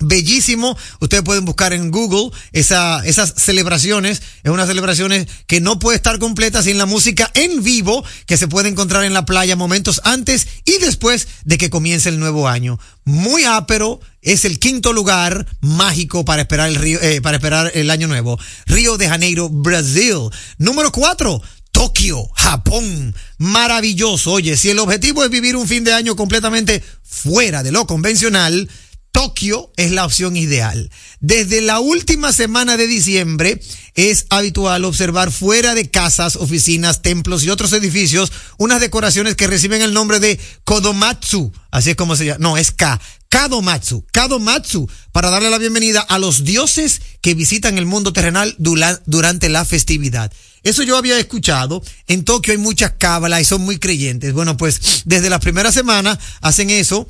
bellísimo. Ustedes pueden buscar en Google esa, esas celebraciones. Es unas celebraciones que no puede estar completa sin la música en vivo que se puede encontrar en la playa momentos antes y después de que comience el nuevo año. Muy ápero. Es el quinto lugar mágico para esperar el río, eh, para esperar el año nuevo. Río de Janeiro, Brasil. Número cuatro. Tokio, Japón. Maravilloso. Oye, si el objetivo es vivir un fin de año completamente fuera de lo convencional, Tokio es la opción ideal. Desde la última semana de diciembre es habitual observar fuera de casas, oficinas, templos y otros edificios unas decoraciones que reciben el nombre de Kodomatsu. Así es como se llama. No, es K. Kadomatsu. Kadomatsu. Para darle la bienvenida a los dioses que visitan el mundo terrenal durante la festividad. Eso yo había escuchado. En Tokio hay muchas cábalas y son muy creyentes. Bueno, pues desde la primera semana hacen eso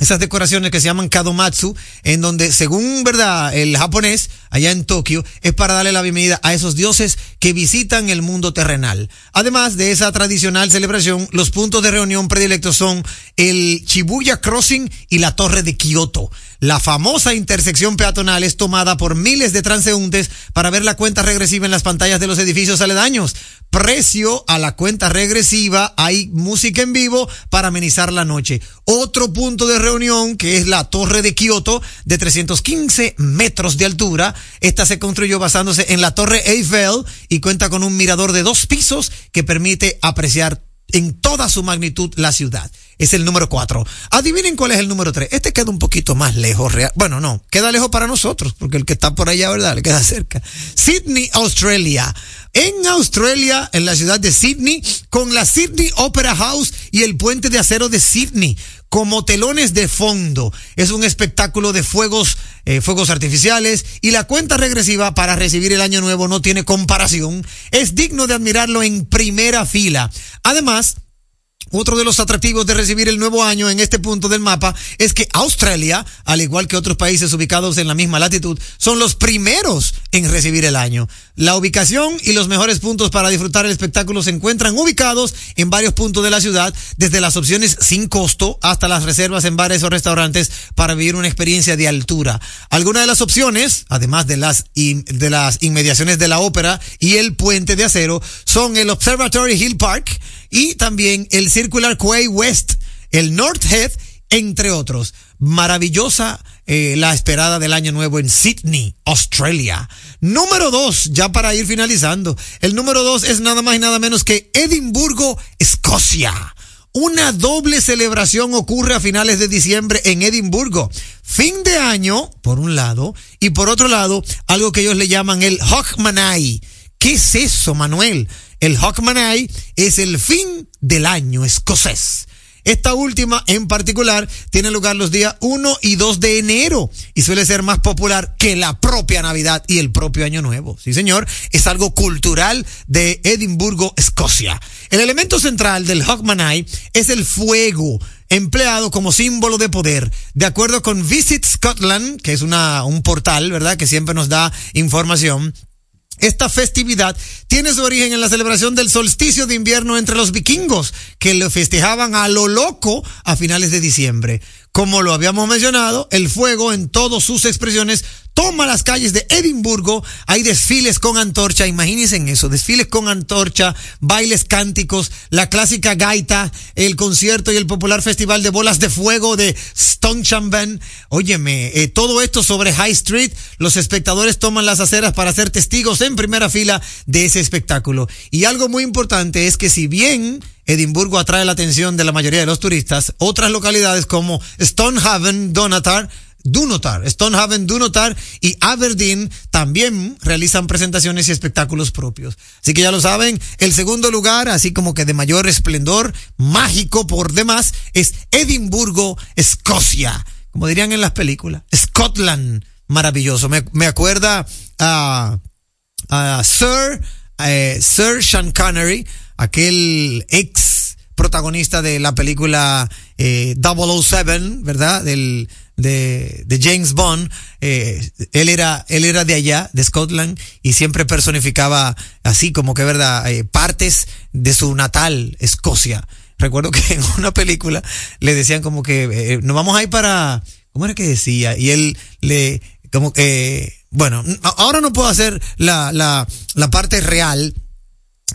esas decoraciones que se llaman Kadomatsu, en donde, según verdad, el japonés, allá en Tokio, es para darle la bienvenida a esos dioses que visitan el mundo terrenal. Además de esa tradicional celebración, los puntos de reunión predilectos son el Shibuya Crossing y la Torre de Kioto. La famosa intersección peatonal es tomada por miles de transeúntes para ver la cuenta regresiva en las pantallas de los edificios aledaños. Precio a la cuenta regresiva, hay música en vivo para amenizar la noche. Otro punto de reunión que es la Torre de Kioto de 315 metros de altura. Esta se construyó basándose en la Torre Eiffel y cuenta con un mirador de dos pisos que permite apreciar en toda su magnitud la ciudad. Es el número cuatro. Adivinen cuál es el número tres. Este queda un poquito más lejos. Real. Bueno, no, queda lejos para nosotros, porque el que está por allá, ¿verdad? Le queda cerca. Sydney, Australia. En Australia, en la ciudad de Sydney, con la Sydney Opera House y el puente de acero de Sydney como telones de fondo. Es un espectáculo de fuegos, eh, fuegos artificiales y la cuenta regresiva para recibir el año nuevo no tiene comparación. Es digno de admirarlo en primera fila. Además, otro de los atractivos de recibir el nuevo año en este punto del mapa es que Australia, al igual que otros países ubicados en la misma latitud, son los primeros en recibir el año. La ubicación y los mejores puntos para disfrutar el espectáculo se encuentran ubicados en varios puntos de la ciudad, desde las opciones sin costo hasta las reservas en bares o restaurantes para vivir una experiencia de altura. Algunas de las opciones, además de las, de las inmediaciones de la ópera y el puente de acero, son el Observatory Hill Park, y también el Circular Quay West, el North Head, entre otros. Maravillosa eh, la esperada del año nuevo en Sydney, Australia. Número dos, ya para ir finalizando. El número dos es nada más y nada menos que Edimburgo, Escocia. Una doble celebración ocurre a finales de diciembre en Edimburgo. Fin de año, por un lado, y por otro lado, algo que ellos le llaman el Hogmanay. ¿Qué es eso, Manuel? El Hogmanay es el fin del año escocés. Esta última en particular tiene lugar los días 1 y 2 de enero y suele ser más popular que la propia Navidad y el propio Año Nuevo. Sí, señor, es algo cultural de Edimburgo, Escocia. El elemento central del Hogmanay es el fuego empleado como símbolo de poder. De acuerdo con Visit Scotland, que es una, un portal, ¿verdad? Que siempre nos da información esta festividad tiene su origen en la celebración del solsticio de invierno entre los vikingos, que lo festejaban a lo loco a finales de diciembre. Como lo habíamos mencionado, el fuego en todas sus expresiones toma las calles de Edimburgo, hay desfiles con antorcha, imagínense en eso, desfiles con antorcha, bailes cánticos, la clásica gaita, el concierto y el popular festival de bolas de fuego de Stonechamben. Óyeme, eh, todo esto sobre High Street, los espectadores toman las aceras para ser testigos en primera fila de ese espectáculo. Y algo muy importante es que si bien Edimburgo atrae la atención de la mayoría de los turistas, otras localidades como Stonehaven, Donatar, Dunotar, Stonehaven, Dunotar y Aberdeen también realizan presentaciones y espectáculos propios. Así que ya lo saben, el segundo lugar, así como que de mayor esplendor, mágico por demás, es Edimburgo, Escocia. Como dirían en las películas, Scotland, maravilloso. Me, me acuerda a, a Sir, eh, Sir Sean Connery, aquel ex protagonista de la película eh, 007, ¿verdad? Del, de, James Bond, eh, él era, él era de allá, de Scotland, y siempre personificaba así como que, ¿verdad? Eh, partes de su natal, Escocia. Recuerdo que en una película le decían como que eh, nos vamos a ir para, ¿cómo era que decía? Y él le, como que, bueno, ahora no puedo hacer la, la, la parte real,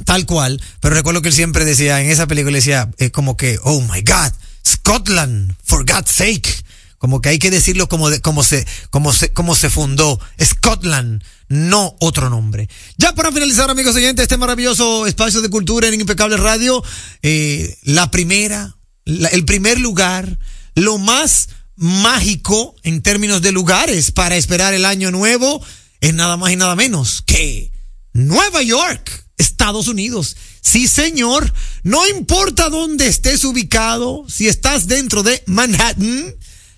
tal cual, pero recuerdo que él siempre decía, en esa película decía, eh, como que, oh my God, Scotland, for God's sake. Como que hay que decirlo como, de, como se, como se, como se fundó. Scotland, no otro nombre. Ya para finalizar, amigos oyentes, este maravilloso espacio de cultura en Impecable Radio, eh, la primera, el primer lugar, lo más mágico en términos de lugares para esperar el año nuevo, es nada más y nada menos que Nueva York. Estados Unidos. Sí, señor. No importa dónde estés ubicado, si estás dentro de Manhattan,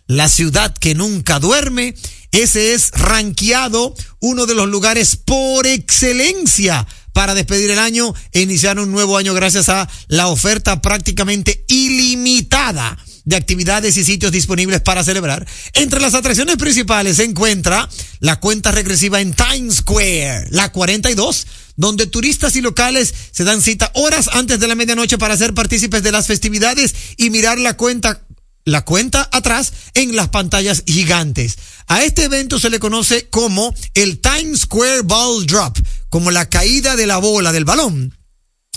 la ciudad que nunca duerme, ese es ranqueado uno de los lugares por excelencia para despedir el año e iniciar un nuevo año gracias a la oferta prácticamente ilimitada de actividades y sitios disponibles para celebrar. Entre las atracciones principales se encuentra la cuenta regresiva en Times Square, la 42, donde turistas y locales se dan cita horas antes de la medianoche para ser partícipes de las festividades y mirar la cuenta la cuenta atrás en las pantallas gigantes. A este evento se le conoce como el Times Square Ball Drop, como la caída de la bola del balón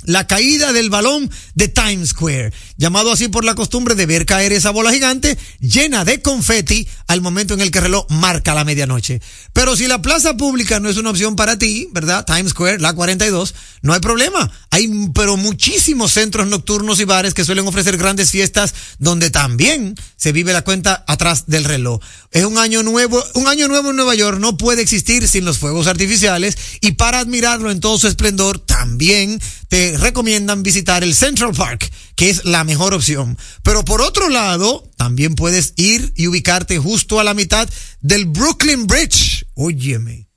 la caída del balón de Times Square, llamado así por la costumbre de ver caer esa bola gigante llena de confeti al momento en el que el reloj marca la medianoche. Pero si la plaza pública no es una opción para ti, ¿verdad? Times Square, la 42, no hay problema. Hay pero muchísimos centros nocturnos y bares que suelen ofrecer grandes fiestas donde también se vive la cuenta atrás del reloj. Es un año nuevo, un año nuevo en Nueva York no puede existir sin los fuegos artificiales y para admirarlo en todo su esplendor también te recomiendan visitar el Central Park, que es la mejor opción. Pero por otro lado, también puedes ir y ubicarte justo a la mitad del Brooklyn Bridge. Óyeme,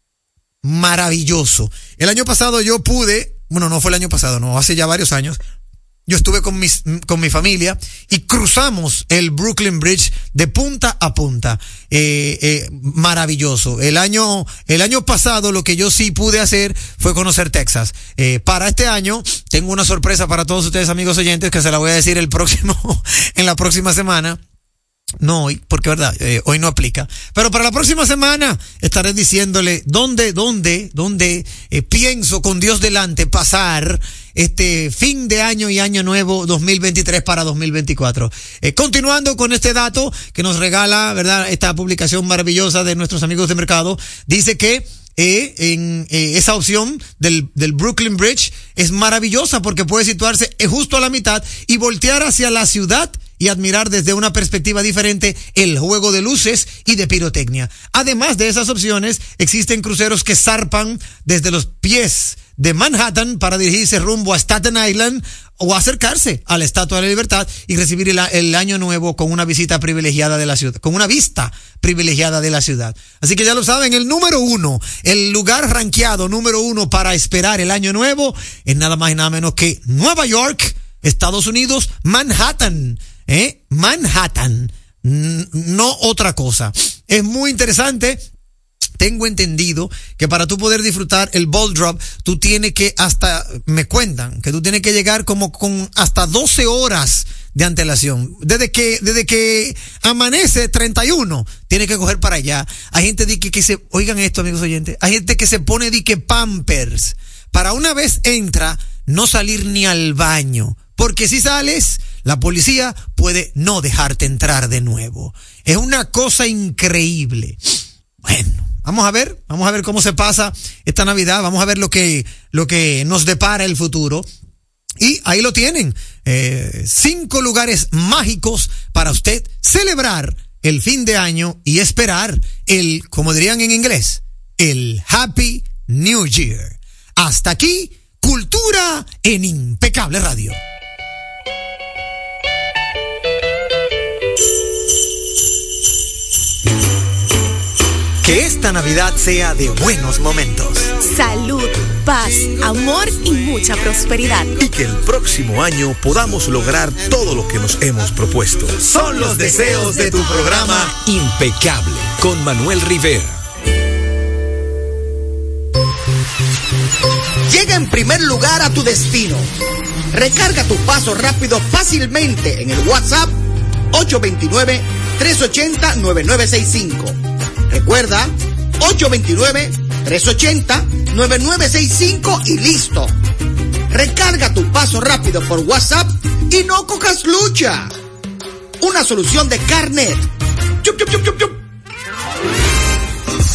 maravilloso. El año pasado yo pude, bueno, no fue el año pasado, no, hace ya varios años, yo estuve con, mis, con mi familia y cruzamos el Brooklyn Bridge de punta a punta. Eh, eh, maravilloso. El año, el año pasado lo que yo sí pude hacer fue conocer Texas. Eh, para este año tengo una sorpresa para todos ustedes amigos oyentes que se la voy a decir el próximo, [laughs] en la próxima semana. No hoy, porque verdad, eh, hoy no aplica. Pero para la próxima semana estaré diciéndole dónde, dónde, dónde eh, pienso con Dios delante pasar este fin de año y año nuevo 2023 para 2024. Eh, continuando con este dato que nos regala, ¿verdad? Esta publicación maravillosa de nuestros amigos de mercado, dice que en esa opción del, del Brooklyn Bridge es maravillosa porque puede situarse justo a la mitad y voltear hacia la ciudad y admirar desde una perspectiva diferente el juego de luces y de pirotecnia. Además de esas opciones, existen cruceros que zarpan desde los pies de Manhattan para dirigirse rumbo a Staten Island o acercarse a la Estatua de la Libertad y recibir el, año nuevo con una visita privilegiada de la ciudad, con una vista privilegiada de la ciudad. Así que ya lo saben, el número uno, el lugar ranqueado número uno para esperar el año nuevo es nada más y nada menos que Nueva York, Estados Unidos, Manhattan. ¿Eh? Manhattan, no otra cosa. Es muy interesante tengo entendido que para tú poder disfrutar el ball drop, tú tienes que hasta, me cuentan, que tú tienes que llegar como con hasta 12 horas de antelación. Desde que, desde que amanece 31, tiene que coger para allá. Hay gente que, que se, oigan esto amigos oyentes, hay gente que se pone de que pampers. Para una vez entra, no salir ni al baño. Porque si sales, la policía puede no dejarte entrar de nuevo. Es una cosa increíble. Bueno, vamos a ver, vamos a ver cómo se pasa esta Navidad, vamos a ver lo que, lo que nos depara el futuro. Y ahí lo tienen, eh, cinco lugares mágicos para usted celebrar el fin de año y esperar el, como dirían en inglés, el Happy New Year. Hasta aquí, cultura en impecable radio. Que esta Navidad sea de buenos momentos. Salud, paz, amor y mucha prosperidad. Y que el próximo año podamos lograr todo lo que nos hemos propuesto. Son los deseos de tu programa Impecable con Manuel Rivera. Llega en primer lugar a tu destino. Recarga tu paso rápido fácilmente en el WhatsApp 829-380-9965. Recuerda, 829-380-9965 y listo. Recarga tu paso rápido por WhatsApp y no cojas lucha. Una solución de carnet. Chup, chup, chup.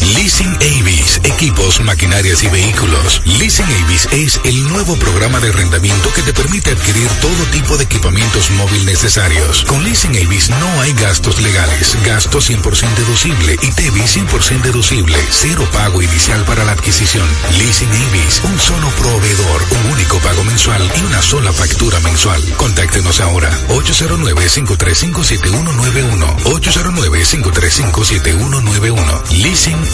Leasing Avis, equipos, maquinarias y vehículos. Leasing Avis es el nuevo programa de arrendamiento que te permite adquirir todo tipo de equipamientos móviles necesarios. Con Leasing Avis no hay gastos legales, gasto 100% deducible y TV 100% deducible, cero pago inicial para la adquisición. Leasing Avis, un solo proveedor, un único pago mensual y una sola factura mensual. Contáctenos ahora, 809-535-7191, 809-535-7191. Leasing.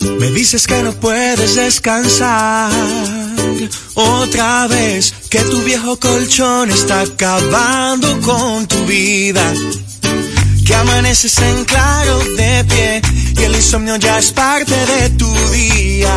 Me dices que no puedes descansar. Otra vez, que tu viejo colchón está acabando con tu vida, que amaneces en claro de pie y el insomnio ya es parte de tu día.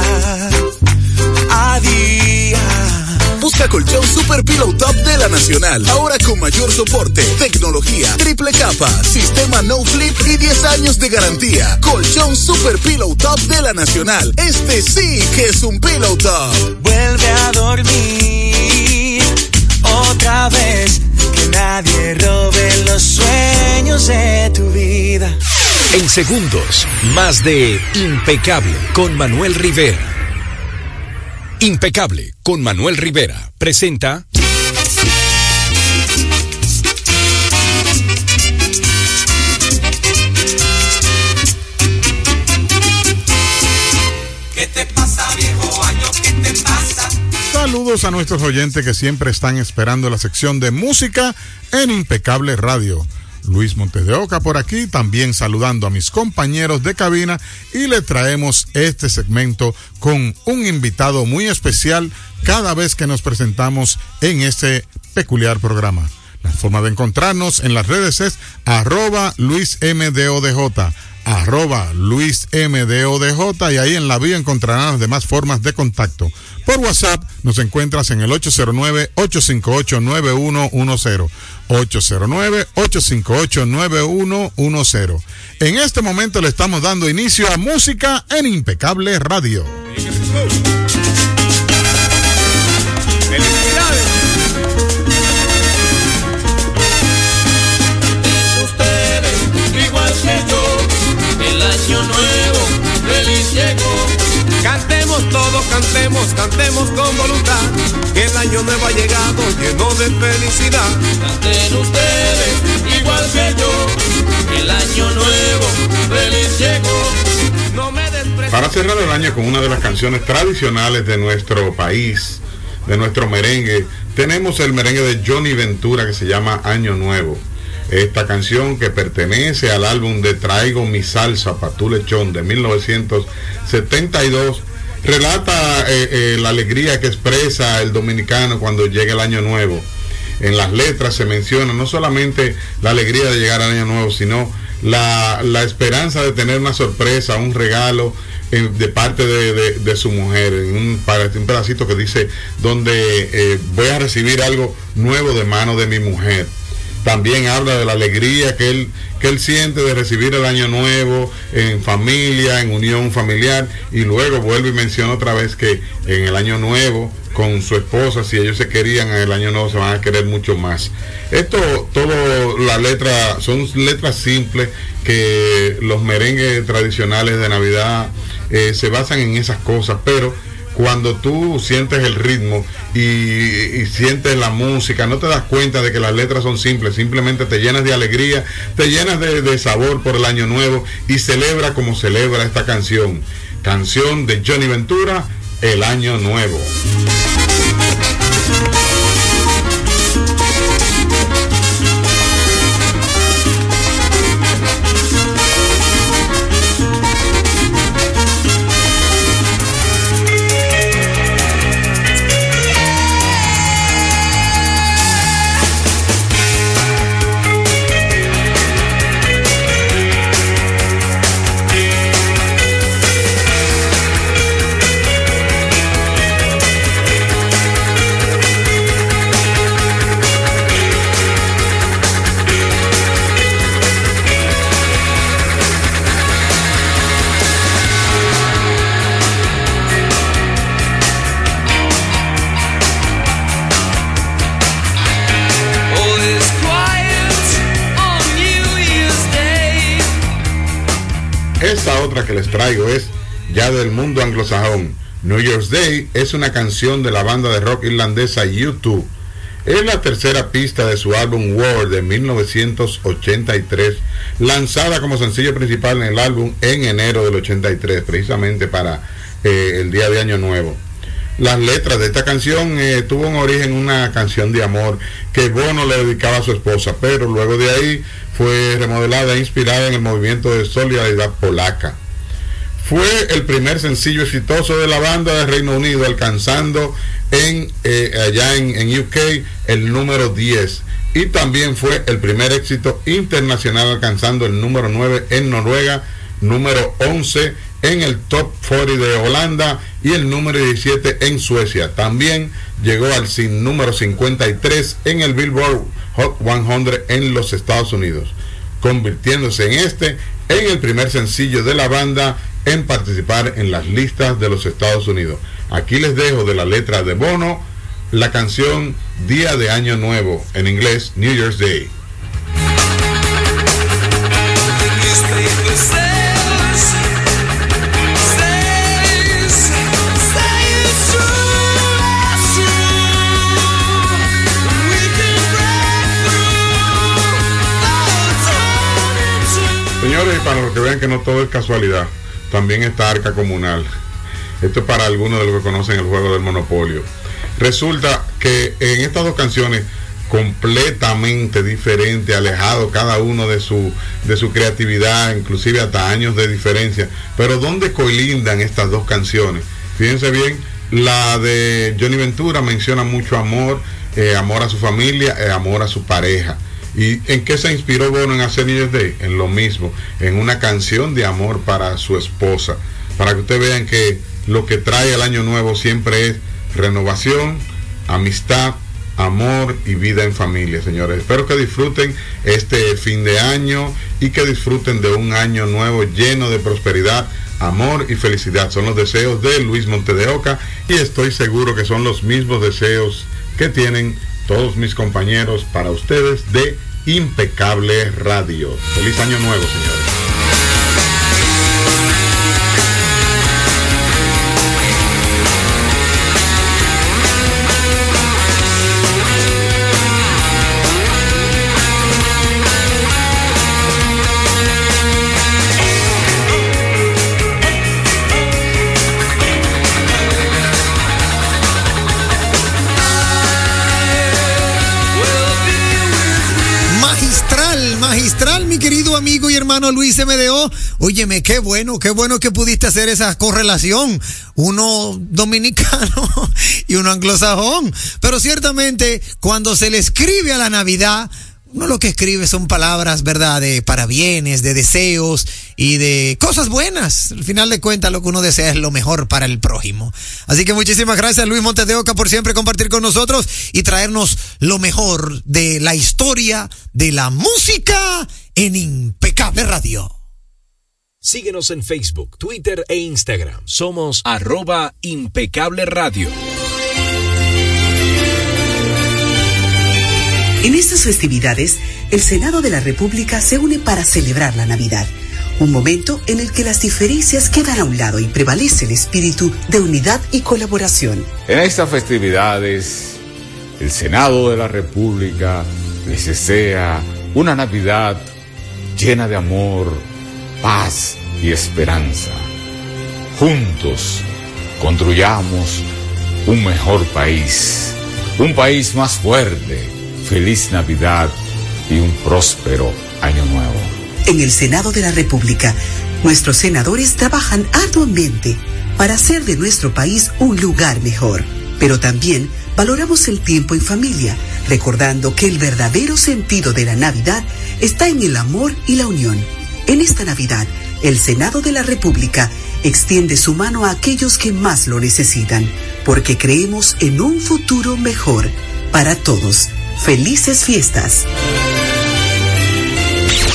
A día. Busca colchón Super Pillow Top de la Nacional. Ahora con mayor soporte, tecnología, triple capa, sistema no flip y 10 años de garantía. Colchón Super Pillow Top de la Nacional. Este sí que es un Pillow Top. Vuelve a dormir otra vez, que nadie robe los sueños de tu vida. En segundos, más de Impecable con Manuel Rivera. Impecable con Manuel Rivera presenta ¿Qué te pasa, viejo año? ¿Qué te pasa? Saludos a nuestros oyentes que siempre están esperando la sección de música en Impecable Radio. Luis Montes de Oca por aquí, también saludando a mis compañeros de cabina y le traemos este segmento con un invitado muy especial cada vez que nos presentamos en este peculiar programa. La forma de encontrarnos en las redes es arroba Luis MDODJ, arroba Luis MDODJ y ahí en la vía encontrarán las demás formas de contacto. Por WhatsApp nos encuentras en el 809-858-9110. 809-858-9110. En este momento le estamos dando inicio a música en Impecable Radio. Todos, cantemos, cantemos con voluntad, que el año nuevo ha llegado lleno de felicidad. Canten ustedes, igual que yo, el año nuevo, feliz llegó. No me. Para cerrar del año con una de las canciones tradicionales de nuestro país, de nuestro merengue. Tenemos el merengue de Johnny Ventura que se llama Año Nuevo. Esta canción que pertenece al álbum de Traigo mi salsa pa' tu lechón de 1972 relata eh, eh, la alegría que expresa el dominicano cuando llega el año nuevo. En las letras se menciona no solamente la alegría de llegar al año nuevo, sino la, la esperanza de tener una sorpresa, un regalo de parte de, de- su mujer, un, un pedacito que dice, donde eh, voy a recibir algo nuevo de mano de mi mujer. También habla de la alegría que él, que él siente de recibir el año nuevo en familia, en unión familiar, y luego vuelve y menciona otra vez que en el año nuevo con su esposa, si ellos se querían en el año nuevo, se van a querer mucho más. Esto, todo, la letra, son letras simples que los merengues tradicionales de Navidad eh, se basan en esas cosas, pero cuando tú sientes el ritmo y, sientes la música, no te das cuenta de que las letras son simples, simplemente te llenas de alegría, te llenas de sabor por el año nuevo y celebra como celebra esta canción. Canción de Johnny Ventura, El Año Nuevo. Otra que les traigo es ya del mundo anglosajón. New Year's Day es una canción de la banda de rock irlandesa U2. Es la tercera pista de su álbum War de 1983, lanzada como sencillo principal en el álbum en enero del 83, precisamente para eh, el día de Año Nuevo. Las letras de esta canción eh, tuvo un origen una canción de amor que Bono le dedicaba a su esposa, pero luego de ahí fue remodelada e inspirada en el movimiento de solidaridad polaca. Fue el primer sencillo exitoso de la banda de Reino Unido, alcanzando en, eh, allá en, en UK el número 10. Y también fue el primer éxito internacional, alcanzando el número 9 en Noruega, número 11 en el top 40 de Holanda y el número 17 en Suecia. También llegó al sin número 53 en el Billboard Hot 100 en los Estados Unidos, convirtiéndose en este en el primer sencillo de la banda en participar en las listas de los Estados Unidos. Aquí les dejo de la letra de Bono la canción Día de Año Nuevo, en inglés New Year's Day. Señores, para los que vean que no todo es casualidad, también está Arca Comunal. Esto es para algunos de los que conocen el juego del Monopolio. Resulta que en estas dos canciones completamente diferentes, alejados cada uno de su, de su creatividad, inclusive hasta años de diferencia. Pero ¿dónde colindan estas dos canciones? Fíjense bien, la de Johnny Ventura menciona mucho amor, eh, amor a su familia, eh, amor a su pareja. ¿Y en qué se inspiró Bono en hacer Year's Day? En lo mismo, en una canción de amor para su esposa. Para que ustedes vean que lo que trae el año nuevo siempre es renovación, amistad, amor y vida en familia, señores. Espero que disfruten este fin de año y que disfruten de un año nuevo lleno de prosperidad, amor y felicidad. Son los deseos de Luis Monte de Oca y estoy seguro que son los mismos deseos que tienen todos mis compañeros para ustedes de Impecable Radio. Feliz año nuevo, señores. Amigo y hermano Luis MDO. Óyeme, qué bueno, qué bueno que pudiste hacer esa correlación. Uno dominicano [laughs] y uno anglosajón. Pero ciertamente, cuando se le escribe a la Navidad, uno lo que escribe son palabras, ¿verdad? De parabienes, de deseos y de cosas buenas. Al final de cuentas, lo que uno desea es lo mejor para el prójimo. Así que muchísimas gracias, Luis Montes de Oca, por siempre compartir con nosotros y traernos lo mejor de la historia de la música en Impecable Radio. Síguenos en Facebook, Twitter e Instagram. Somos arroba impecable radio. En estas festividades, el Senado de la República se une para celebrar la Navidad, un momento en el que las diferencias quedan a un lado y prevalece el espíritu de unidad y colaboración. En estas festividades, el Senado de la República les desea una Navidad llena de amor, paz y esperanza. Juntos construyamos un mejor país, un país más fuerte. Feliz Navidad y un próspero año nuevo. En el Senado de la República, nuestros senadores trabajan arduamente para hacer de nuestro país un lugar mejor. Pero también valoramos el tiempo en familia, recordando que el verdadero sentido de la Navidad está en el amor y la unión. En esta Navidad, el Senado de la República extiende su mano a aquellos que más lo necesitan, porque creemos en un futuro mejor para todos. Felices fiestas.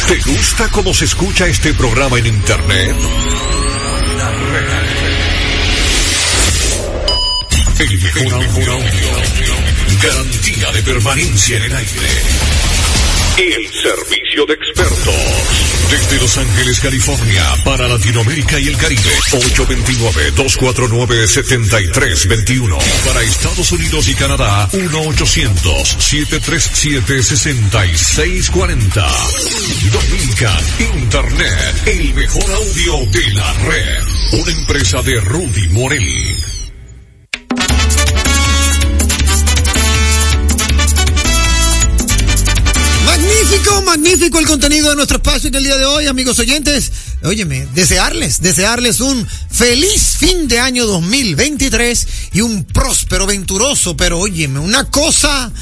¿Te gusta cómo se escucha este programa en internet? El mejor. Garantía de permanencia en el aire. El servicio de expertos. Desde Los Ángeles, California, para Latinoamérica y el Caribe. 829-249-7321. Para Estados Unidos y Canadá, 1-800-737-6640. Dominican Internet, el mejor audio de la red. Una empresa de Rudy Morel. Magnífico, magnífico el contenido de nuestro espacio en el día de hoy, amigos oyentes. Óyeme, desearles, desearles un feliz fin de año 2023 y un próspero, venturoso, pero óyeme, una cosa,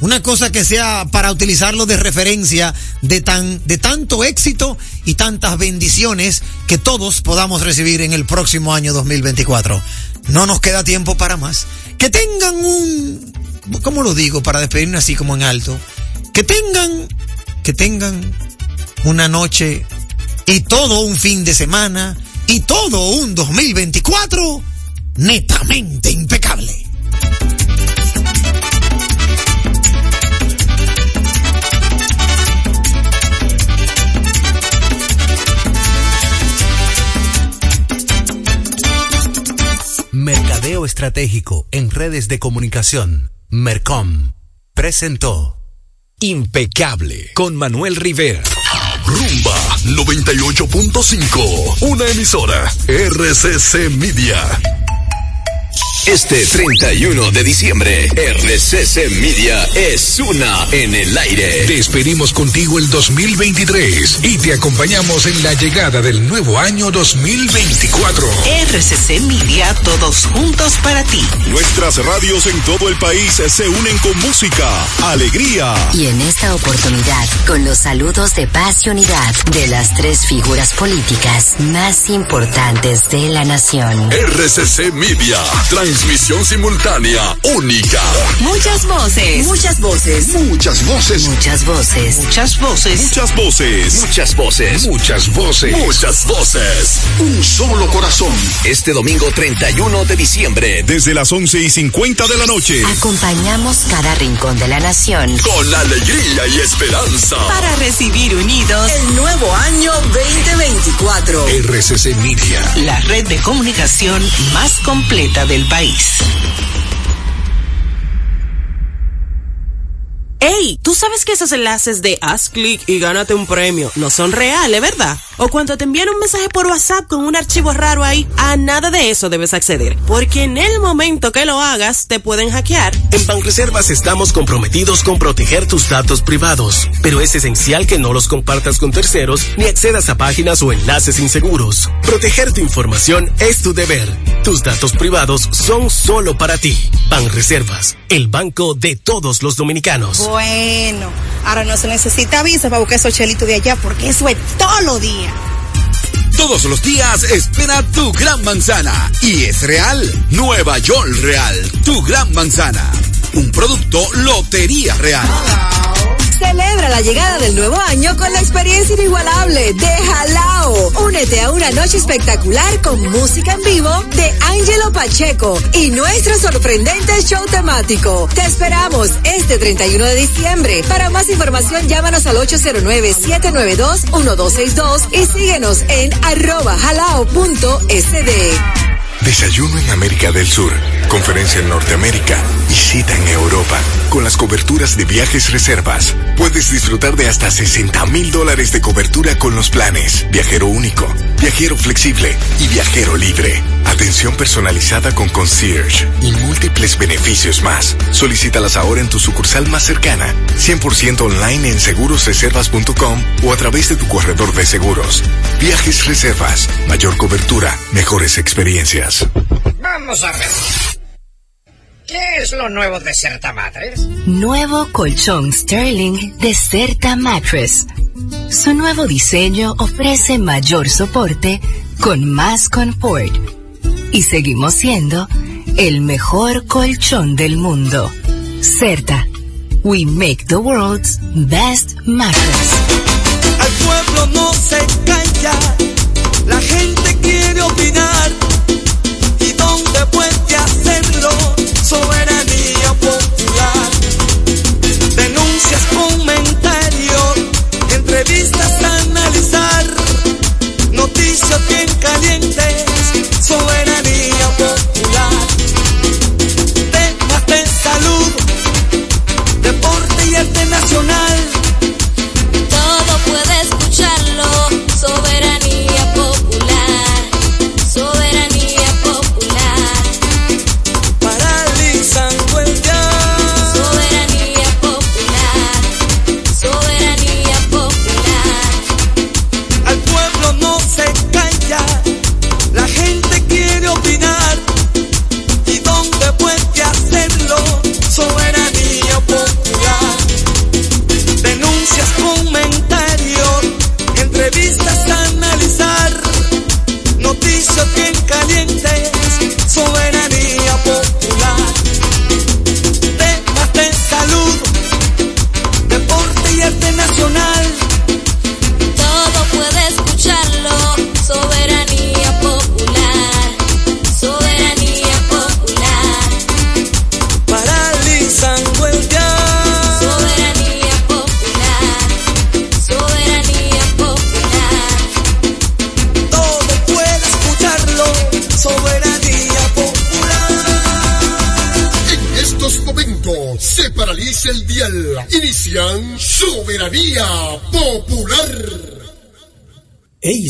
una cosa que sea para utilizarlo de referencia de tan, de tanto éxito y tantas bendiciones que todos podamos recibir en el próximo año 2024. No nos queda tiempo para más. Que tengan un, ¿cómo lo digo? Para despedirnos así como en alto. Que tengan que tengan una noche y todo un fin de semana y todo un 2024 netamente impecable. Mercadeo Estratégico en redes de comunicación. Mercom presentó Impecable con Manuel Rivera. Rumba 98.5. Una emisora. RCC Media. Este 31 de diciembre, RCC Media es una en el aire. Despedimos contigo el 2023 y te acompañamos en la llegada del nuevo año 2024. RCC Media, todos juntos para ti. Nuestras radios en todo el país se unen con música, alegría. Y en esta oportunidad, con los saludos de paz y unidad de las tres figuras políticas más importantes de la nación. RCC Media, transmisión simultánea única. Muchas voces. Muchas voces. Muchas voces. Muchas voces. Muchas voces. Muchas voces. Muchas voces. Muchas voces. Muchas voces. Un solo corazón. Este domingo 31 de diciembre. Desde las 11 y 50 de la noche. Acompañamos cada rincón de la nación. Con alegría y esperanza. Para recibir unidos el nuevo año 2024. RCC Media. La red de comunicación más completa del país. race. ¡Ey! ¿Tú sabes que esos enlaces de haz clic y gánate un premio no son reales, verdad? o cuando te envían un mensaje por WhatsApp con un archivo raro ahí, a nada de eso debes acceder, porque en el momento que lo hagas te pueden hackear. En Banreservas estamos comprometidos con proteger tus datos privados, pero es esencial que no los compartas con terceros ni accedas a páginas o enlaces inseguros. Proteger tu información es tu deber. Tus datos privados son solo para ti. Banreservas, el banco de todos los dominicanos. Bueno, ahora no se necesita visa para buscar esos chelitos de allá porque eso es todo lo día. Todos los días espera tu gran manzana. Y es real. Nueva York Real. Tu gran manzana. Un producto Lotería Real. Celebra la llegada del nuevo año con la experiencia inigualable de Jalao. Únete a una noche espectacular con música en vivo de Angelo Pacheco y nuestro sorprendente show temático. Te esperamos este 31 de diciembre. Para más información llámanos al 809-792-1262 y síguenos en arroba jalao.sd. Desayuno en América del Sur, conferencia en Norteamérica y cita en Europa. Con las coberturas de viajes reservas, puedes disfrutar de hasta 60 mil dólares de cobertura con los planes Viajero Único, Viajero Flexible y Viajero Libre. Atención personalizada con concierge y múltiples beneficios más. Solicítalas ahora en tu sucursal más cercana, 100% online en segurosreservas.com o a través de tu corredor de seguros. Viajes Reservas, mayor cobertura, mejores experiencias. Vamos a ver. ¿Qué es lo nuevo de Certa Matres? Nuevo colchón Sterling de Certa Mattress. Su nuevo diseño ofrece mayor soporte con más confort. Y seguimos siendo el mejor colchón del mundo. Certa. We make the world's best mattress. Al pueblo no se calla, Soberanía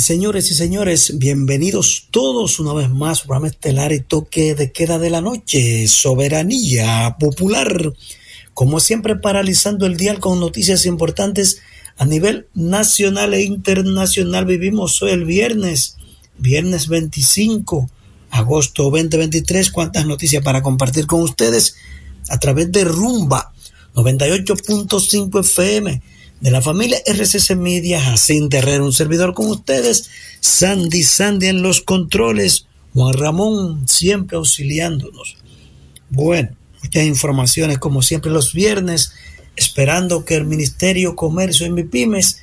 señores y señores, bienvenidos todos una vez más, programa estelar y toque de queda de la noche, soberanía popular. Como siempre, paralizando el dial con noticias importantes a nivel nacional e internacional. Vivimos hoy el viernes, viernes 25, agosto 2023. Cuántas noticias para compartir con ustedes a través de Rumba 98.5 FM de la familia RCC Media, Jacinto Herrera, un servidor con ustedes, Sandy Sandy en los controles, Juan Ramón siempre auxiliándonos. Bueno, muchas informaciones como siempre los viernes, esperando que el Ministerio Comercio y MIPIMES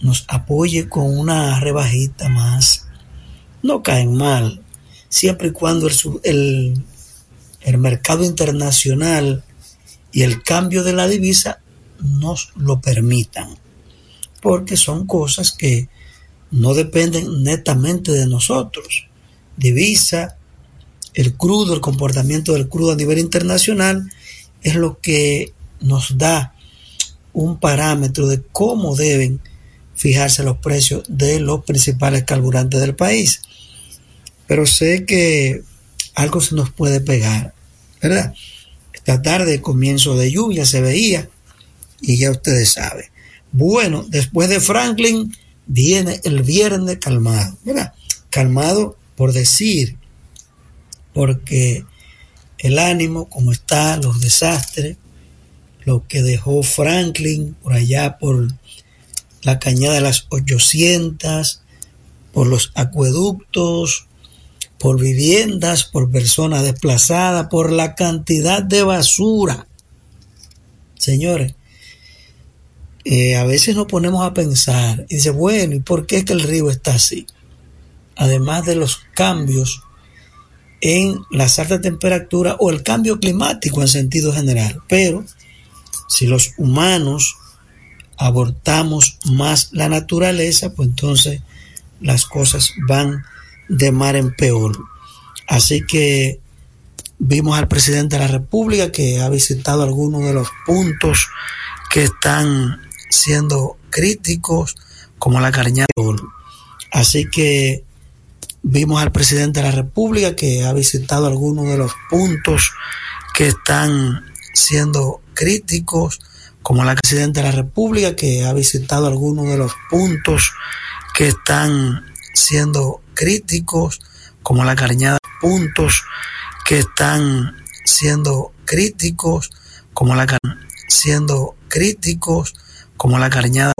nos apoye con una rebajita más. No caen mal, siempre y cuando el, el, el mercado internacional y el cambio de la divisa nos lo permitan, porque son cosas que no dependen netamente de nosotros. Divisa, el crudo, el comportamiento del crudo a nivel internacional es lo que nos da un parámetro de cómo deben fijarse los precios de los principales carburantes del país. Pero sé que algo se nos puede pegar, ¿verdad? Esta tarde, comienzo de lluvia, se veía y ya ustedes saben. Bueno, después de Franklin viene el viernes calmado, ¿verdad? Calmado por decir, porque el ánimo, como está, los desastres, lo que dejó Franklin por allá por la cañada de las 800, por los acueductos, por viviendas, por personas desplazadas, por la cantidad de basura. Señores, eh, a veces nos ponemos a pensar y dice, bueno, ¿y por qué es que el río está así? Además de los cambios en las altas temperaturas o el cambio climático en sentido general. Pero si los humanos abortamos más la naturaleza, pues entonces las cosas van de mar en peor. Así que vimos al presidente de la República que ha visitado algunos de los puntos que están siendo críticos, como la Carñada. Así que vimos al presidente de la República que ha visitado algunos de los puntos que están siendo críticos, como la presidenta de la República que ha visitado algunos de los puntos que están siendo críticos, como la Carñada, puntos que están siendo críticos, como la siendo críticos, como la Carñada,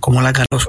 como la Carlos